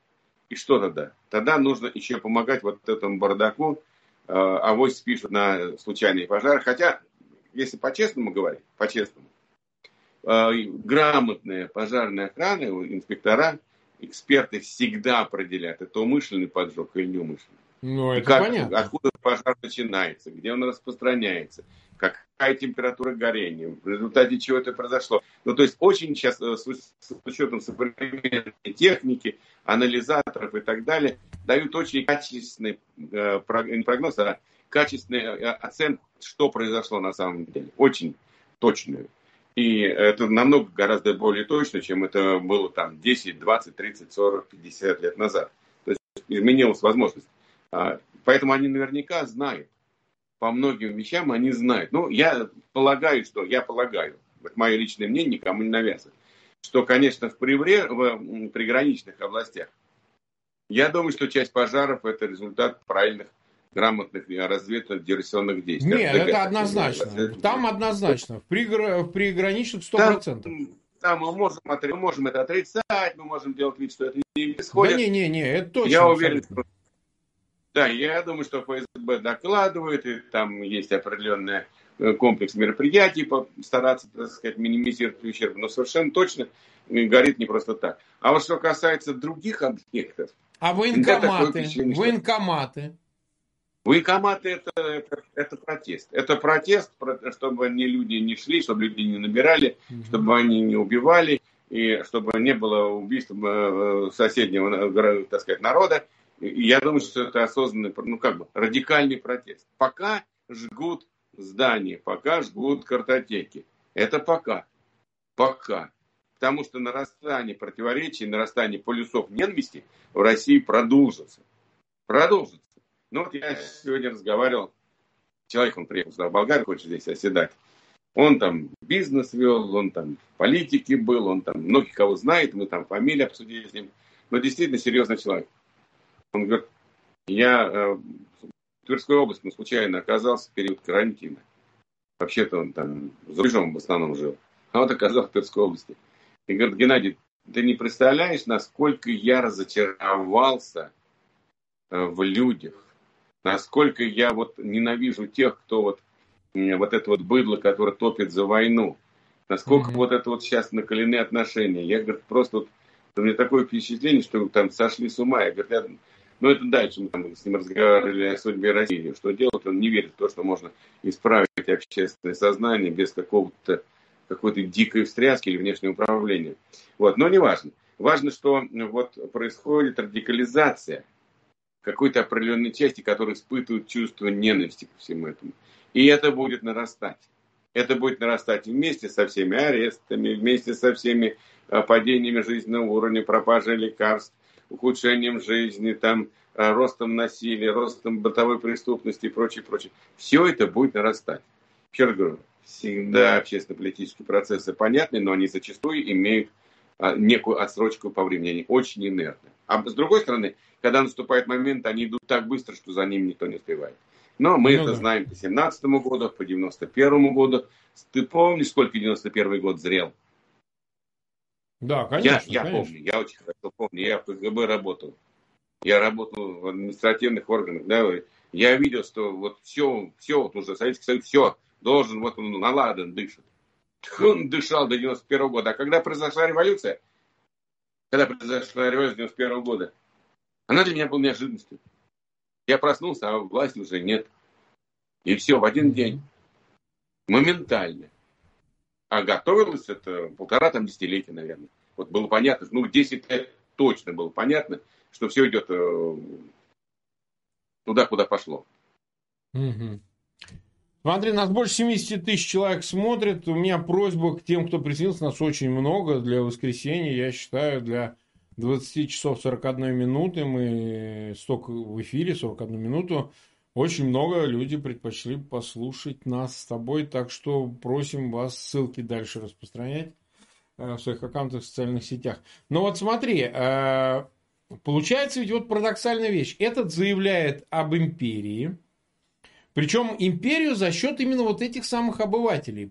[SPEAKER 2] И что тогда? Тогда нужно еще помогать вот этому бардаку. Э, авось спишут на случайные пожары. Хотя, если по-честному говорить, по-честному, э, грамотная пожарная охрана, инспектора, эксперты всегда определяют, это умышленный поджог или неумышленный.
[SPEAKER 3] Ну, это как, понятно.
[SPEAKER 2] Откуда пожар начинается, где он распространяется, какая температура горения, в результате чего это произошло. Ну, то есть очень сейчас э, с, учетом современной техники, анализаторов и так далее, дают очень качественный э, прогноз, а качественную э, оценку, что произошло на самом деле. Очень точную. И это намного гораздо более точно, чем это было там 10, 20, 30, 40, 50 лет назад. То есть изменилась возможность. А, поэтому они наверняка знают. По многим вещам они знают. Ну, я полагаю, что, я полагаю, это мое личное мнение, никому не навязываю, что, конечно, в, привре, в приграничных областях, я думаю, что часть пожаров это результат правильных грамотных разведных диверсионных действий.
[SPEAKER 3] Нет, это, это однозначно. Там однозначно. В, пригр... в приграничных 100%. Там,
[SPEAKER 2] там мы можем, мы можем это отрицать, мы можем делать вид, что это не происходит.
[SPEAKER 3] Да не, не, не, это точно.
[SPEAKER 2] Я уверен, что да, я думаю, что ФСБ докладывает, и там есть определенный э, комплекс мероприятий, стараться, так сказать, минимизировать ущерб, но совершенно точно горит не просто так. А вот что касается других объектов...
[SPEAKER 3] А военкоматы? Военкоматы?
[SPEAKER 2] Военкоматы это, это, это протест. Это протест, чтобы они люди не шли, чтобы люди не набирали, угу. чтобы они не убивали, и чтобы не было убийств э, соседнего, так сказать, народа. Я думаю, что это осознанный, ну как бы, радикальный протест. Пока жгут здания, пока жгут картотеки. Это пока. Пока. Потому что нарастание противоречий, нарастание полюсов ненависти в России продолжится. Продолжится. Ну вот я сегодня разговаривал, человек, он приехал сюда в Болгарию, хочет здесь оседать. Он там бизнес вел, он там в политике был, он там многих кого знает, мы там фамилии обсудили с ним. Но действительно серьезный человек. Он говорит, я э, в Тверской области ну, случайно оказался в период карантина. Вообще-то он там за рубежом в основном жил. А вот оказался в Тверской области. И говорит, Геннадий, ты не представляешь, насколько я разочаровался э, в людях. Насколько я вот ненавижу тех, кто вот, вот это вот быдло, которое топит за войну. Насколько mm-hmm. вот это вот сейчас накалены отношения. Я, говорю, просто вот, у меня такое впечатление, что там сошли с ума. Я, говорю, я но это дальше мы там с ним разговаривали о судьбе России. Что делать? Он не верит в то, что можно исправить общественное сознание без какого-то какой-то дикой встряски или внешнего управления. Вот. Но не важно. Важно, что вот происходит радикализация какой-то определенной части, которая испытывает чувство ненависти ко всему этому. И это будет нарастать. Это будет нарастать вместе со всеми арестами, вместе со всеми э, падениями жизненного уровня, пропажей лекарств, ухудшением жизни, там, э, ростом насилия, ростом бытовой преступности и прочее, прочее. Все это будет нарастать. Еще раз говорю, всегда общественно-политические процессы понятны, но они зачастую имеют а, некую отсрочку по времени. Они очень инертны. А с другой стороны, когда наступает момент, они идут так быстро, что за ним никто не успевает. Но мы ну, это да. знаем по 17 году, по 91 году. Ты помнишь, сколько 91 год зрел?
[SPEAKER 3] Да, конечно.
[SPEAKER 2] Я, я
[SPEAKER 3] конечно.
[SPEAKER 2] помню, я очень хорошо помню. Я в КГБ работал. Я работал в административных органах. Да, я видел, что вот все, все, вот уже Советский Союз, все, должен, вот он наладан дышит. Он дышал до 91 года. А когда произошла революция, когда произошла революция 91 года, она для меня была неожиданностью. Я проснулся, а власти уже нет. И все, в один день. Моментально. А готовилось это полтора там десятилетия, наверное. Вот было понятно, ну, 10 лет точно было понятно, что все идет э, туда, куда пошло.
[SPEAKER 3] Угу. Смотри, нас больше 70 тысяч человек смотрит. У меня просьба к тем, кто присоединился. Нас очень много для воскресенья. Я считаю, для 20 часов 41 минуты. Мы столько в эфире, 41 минуту. Очень много люди предпочли послушать нас с тобой. Так что просим вас ссылки дальше распространять э, в своих аккаунтах в социальных сетях. Но вот смотри, э, получается ведь вот парадоксальная вещь. Этот заявляет об империи – причем империю за счет именно вот этих самых обывателей,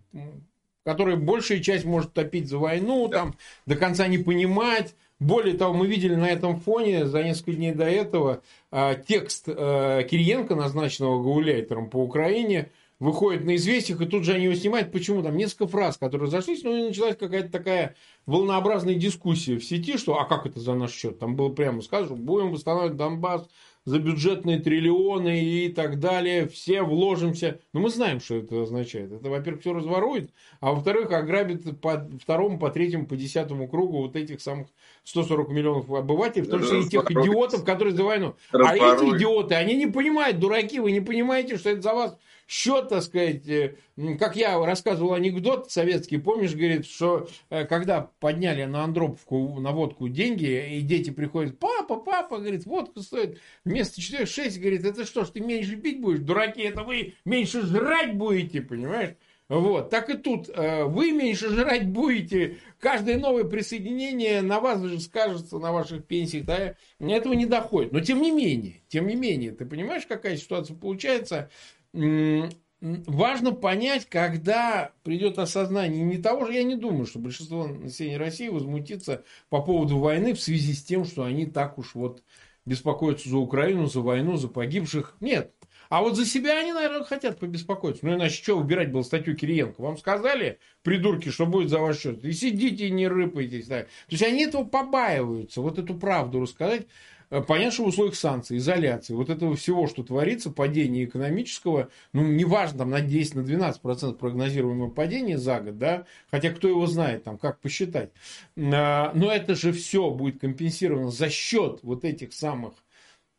[SPEAKER 3] которые большая часть может топить за войну, да. там до конца не понимать. Более того, мы видели на этом фоне за несколько дней до этого а, текст а, Кириенко, назначенного гауляйтером по Украине, выходит на известиях, и тут же они его снимают. Почему? Там несколько фраз, которые зашлись, ну и началась какая-то такая волнообразная дискуссия в сети, что а как это за наш счет? Там было прямо сказано, будем восстанавливать Донбасс, за бюджетные триллионы и так далее, все вложимся. Но мы знаем, что это означает. Это, во-первых, все разворует, а во-вторых, ограбит по второму, по третьему, по десятому кругу вот этих самых 140 миллионов обывателей, в том числе и тех идиотов, которые за войну. А эти идиоты, они не понимают, дураки, вы не понимаете, что это за вас счет, так сказать, э, как я рассказывал анекдот советский, помнишь, говорит, что э, когда подняли на Андроповку на водку деньги, и дети приходят, папа, папа, говорит, водка стоит вместо 4-6, говорит, это что ж, ты меньше пить будешь, дураки, это вы меньше жрать будете, понимаешь? Вот, так и тут. Э, вы меньше жрать будете. Каждое новое присоединение на вас же скажется, на ваших пенсиях. Да? Этого не доходит. Но тем не менее, тем не менее, ты понимаешь, какая ситуация получается? Важно понять, когда придет осознание не того же, я не думаю, что большинство населения России возмутится по поводу войны в связи с тем, что они так уж вот беспокоятся за Украину, за войну, за погибших. Нет. А вот за себя они, наверное, хотят побеспокоиться. Ну, иначе что выбирать было статью Кириенко? Вам сказали, придурки, что будет за ваш счет? И сидите и не рыпайтесь. Да. То есть они этого побаиваются, вот эту правду рассказать. Э, понятно, что в условиях санкций, изоляции, вот этого всего, что творится, падение экономического, ну, неважно, там, на 10, на 12 процентов прогнозируемого падения за год, да, хотя кто его знает, там, как посчитать. А, но это же все будет компенсировано за счет вот этих самых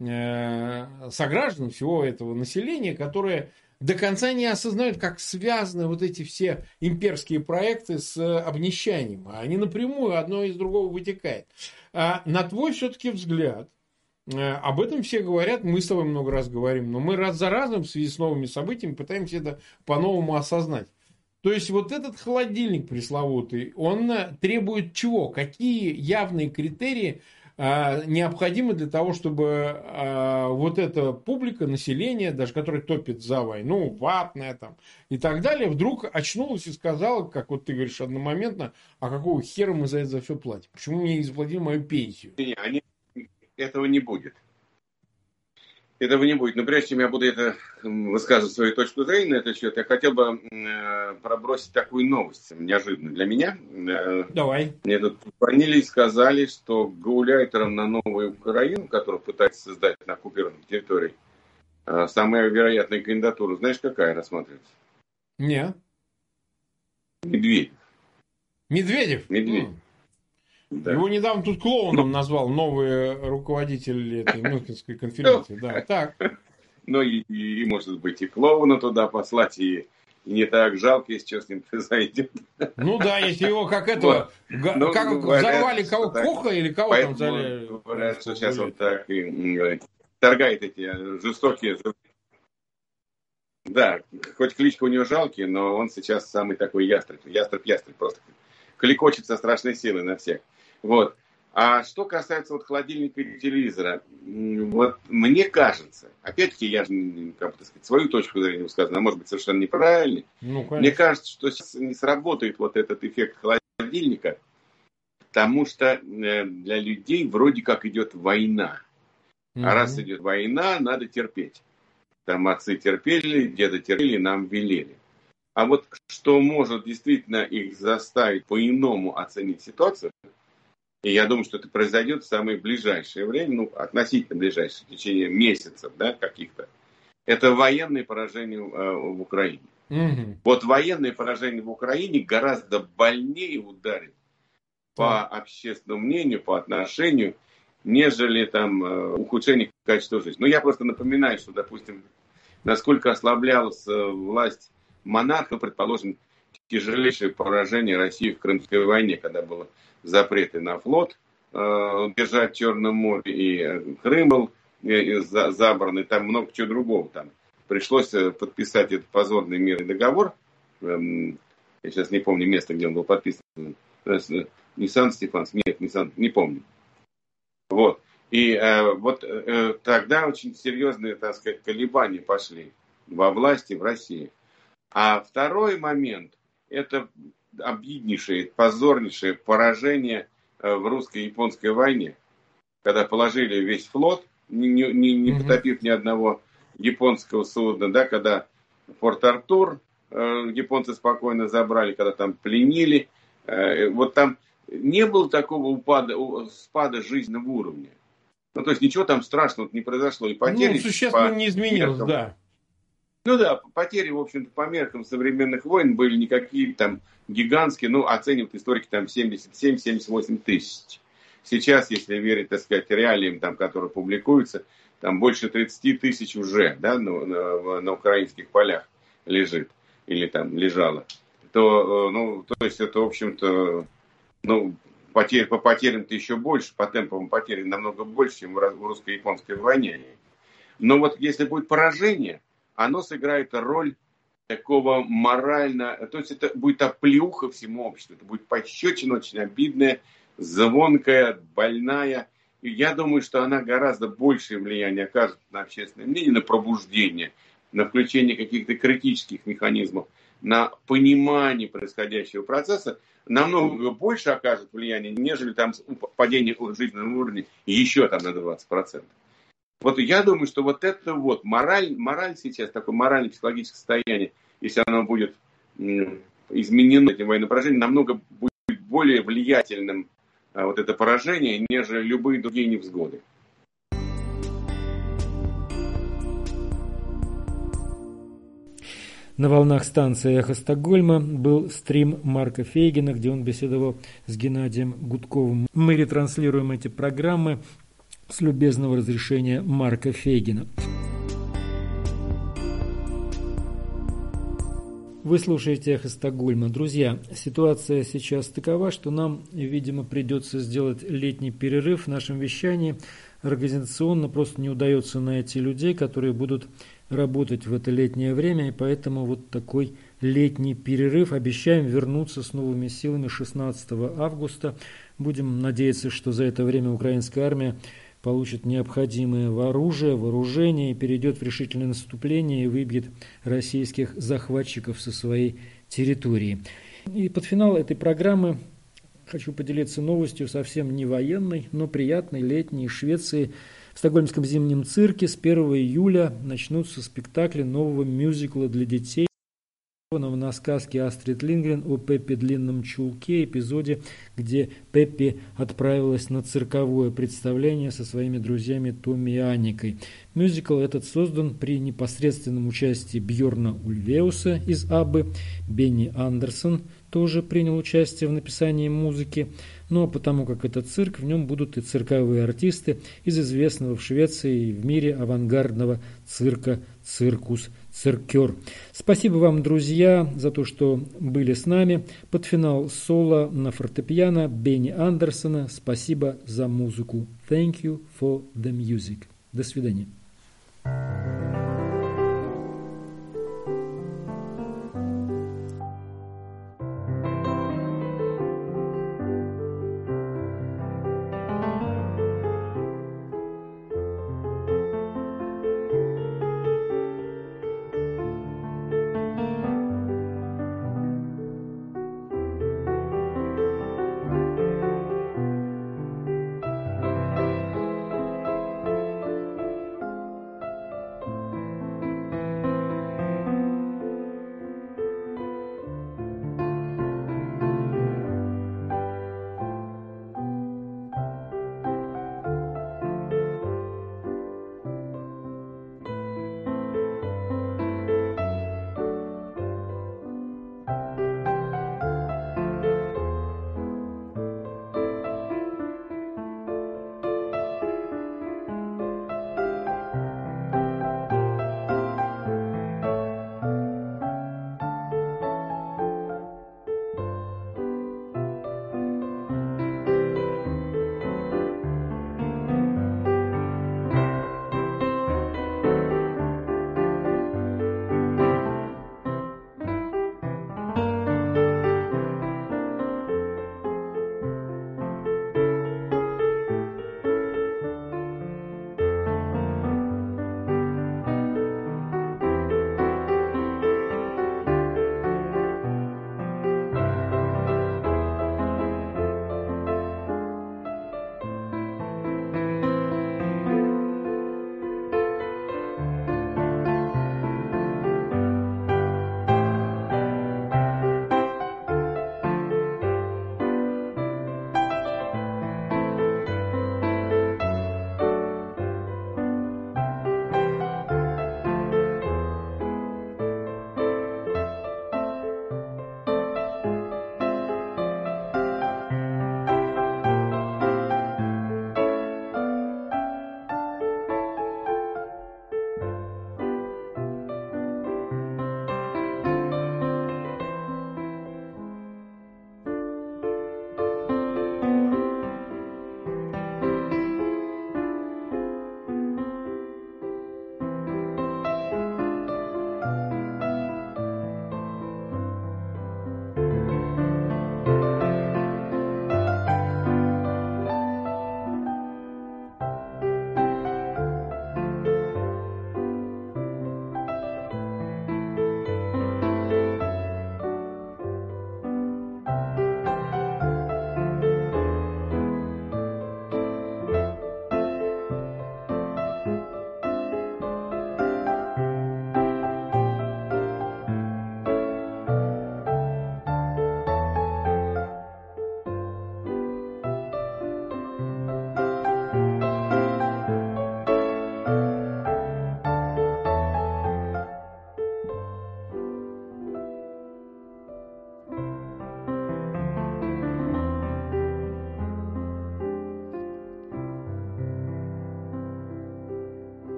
[SPEAKER 3] э, сограждан, всего этого населения, которое до конца не осознают, как связаны вот эти все имперские проекты с обнищанием. А они напрямую одно из другого вытекает. А на твой все-таки взгляд, Э, об этом все говорят, мы с тобой много раз говорим, но мы раз за разом в связи с новыми событиями пытаемся это по-новому осознать. То есть вот этот холодильник пресловутый, он э, требует чего? Какие явные критерии а, необходимы для того, чтобы а, вот эта публика, население, даже которое топит за войну, ватная там и так далее, вдруг очнулась и сказала, как вот ты говоришь одномоментно, а какого хера мы за это за все платим? Почему мне не заплатили мою пенсию?
[SPEAKER 2] Они этого не будет. Этого не будет. Но прежде чем я буду это высказывать свою точку зрения на этот счет, я хотел бы э, пробросить такую новость, неожиданно для меня.
[SPEAKER 3] Э, Давай.
[SPEAKER 2] Мне тут позвонили и сказали, что гауляйтером на новую Украину, которую пытается создать на оккупированной территории, э, самая вероятная кандидатура, знаешь, какая рассматривается?
[SPEAKER 3] Нет.
[SPEAKER 2] Медведев.
[SPEAKER 3] Медведев?
[SPEAKER 2] Медведев.
[SPEAKER 3] Да. Его недавно тут клоуном назвал новый руководитель этой Мюнхенской конференции. Да, так.
[SPEAKER 2] Ну и, может быть, и клоуна туда послать, и, и не так жалко, если что с ним произойдет.
[SPEAKER 3] Ну да, если его как этого, вот. ну, как говорят, взорвали кого, так, Коха или кого там взяли?
[SPEAKER 2] Говорят, что сейчас он так и, торгает эти жестокие да, хоть кличка у него жалкий, но он сейчас самый такой ястреб. Ястреб-ястреб просто. Кликочет со страшной силой на всех. Вот. А что касается вот холодильника и телевизора, вот мне кажется, опять-таки я же, как бы сказать, свою точку зрения высказываю, она может быть совершенно неправильной. Ну, мне кажется, что сейчас не сработает вот этот эффект холодильника, потому что э, для людей вроде как идет война. Угу. А раз идет война, надо терпеть. Там отцы терпели, деды терпели, нам велели. А вот что может действительно их заставить по-иному оценить ситуацию, и я думаю, что это произойдет в самое ближайшее время, ну, относительно ближайшее, в течение месяцев, да, каких-то. Это военные поражения э, в Украине. Угу. Вот военные поражения в Украине гораздо больнее ударит по общественному мнению, по отношению, нежели там э, ухудшение качества жизни. Но я просто напоминаю, что, допустим, насколько ослаблялась э, власть монарха, предположим, тяжелейшее поражение России в Крымской войне, когда было запреты на флот э, держать в Черном море, и э, Крым был э, забран, и там много чего другого. Там пришлось подписать этот позорный мирный договор. Эм, я сейчас не помню место, где он был подписан. Не Сан-Стефанс, нет, не, Сан, не помню. Вот. И э, вот э, тогда очень серьезные, так сказать, колебания пошли во власти в России. А второй момент – это обиднейшее, позорнейшее поражение э, в русско-японской войне, когда положили весь флот, не, не, не потопив ни одного японского судна, да, когда Порт-Артур э, японцы спокойно забрали, когда там пленили. Э, вот там не было такого упада, спада жизненного уровня. Ну, то есть ничего там страшного не произошло. И потери
[SPEAKER 3] ну, существенно не изменилось, меркам, да.
[SPEAKER 2] Ну да, потери, в общем-то, по меркам современных войн были никакие там гигантские, ну, оценивают историки там 77-78 тысяч. Сейчас, если верить, так сказать, реалиям, там, которые публикуются, там больше 30 тысяч уже, да, на, на, на украинских полях лежит, или там лежало, то, э, ну, то есть это, в общем-то, ну, потерь, по потерям-то еще больше, по темпам потерь намного больше, чем в русско-японской войне. Но вот если будет поражение, оно сыграет роль такого морально, то есть это будет оплеуха всему обществу, это будет пощечина очень обидная, звонкая, больная. И я думаю, что она гораздо большее влияние окажет на общественное мнение, на пробуждение, на включение каких-то критических механизмов, на понимание происходящего процесса, намного больше окажет влияние, нежели там падение жизненного уровня еще там на 20%. Вот я думаю, что вот это вот мораль, мораль сейчас, такое морально-психологическое состояние, если оно будет изменено этим военным поражением, намного будет более влиятельным а, вот это поражение, нежели любые другие невзгоды.
[SPEAKER 1] На волнах станции «Эхо Стокгольма» был стрим Марка Фейгина, где он беседовал с Геннадием Гудковым. Мы ретранслируем эти программы с любезного разрешения Марка Фейгина. Вы слушаете «Эхо Стокгольма». Друзья, ситуация сейчас такова, что нам, видимо, придется сделать летний перерыв в нашем вещании. Организационно просто не удается найти людей, которые будут работать в это летнее время, и поэтому вот такой летний перерыв. Обещаем вернуться с новыми силами 16 августа. Будем надеяться, что за это время украинская армия получит необходимое оружие, вооружение перейдет в решительное наступление и выбьет российских захватчиков со своей территории. И под финал этой программы хочу поделиться новостью совсем не военной, но приятной, летней. В Швеции в Стокгольмском зимнем цирке с 1 июля начнутся спектакли нового мюзикла для детей на сказке Астрид Лингрен о Пеппе Длинном Чулке, эпизоде, где Пеппи отправилась на цирковое представление со своими друзьями Томми и Анникой. Мюзикл этот создан при непосредственном участии Бьорна Ульвеуса из АББы, Бенни Андерсон тоже принял участие в написании музыки, ну а потому как это цирк, в нем будут и цирковые артисты из известного в Швеции и в мире авангардного цирка «Cirkus Cirkör. Спасибо вам, друзья, за то, что были с нами. Под финал соло на фортепиано Бенни Андерсона. Спасибо за музыку. Thank you for the music. До свидания.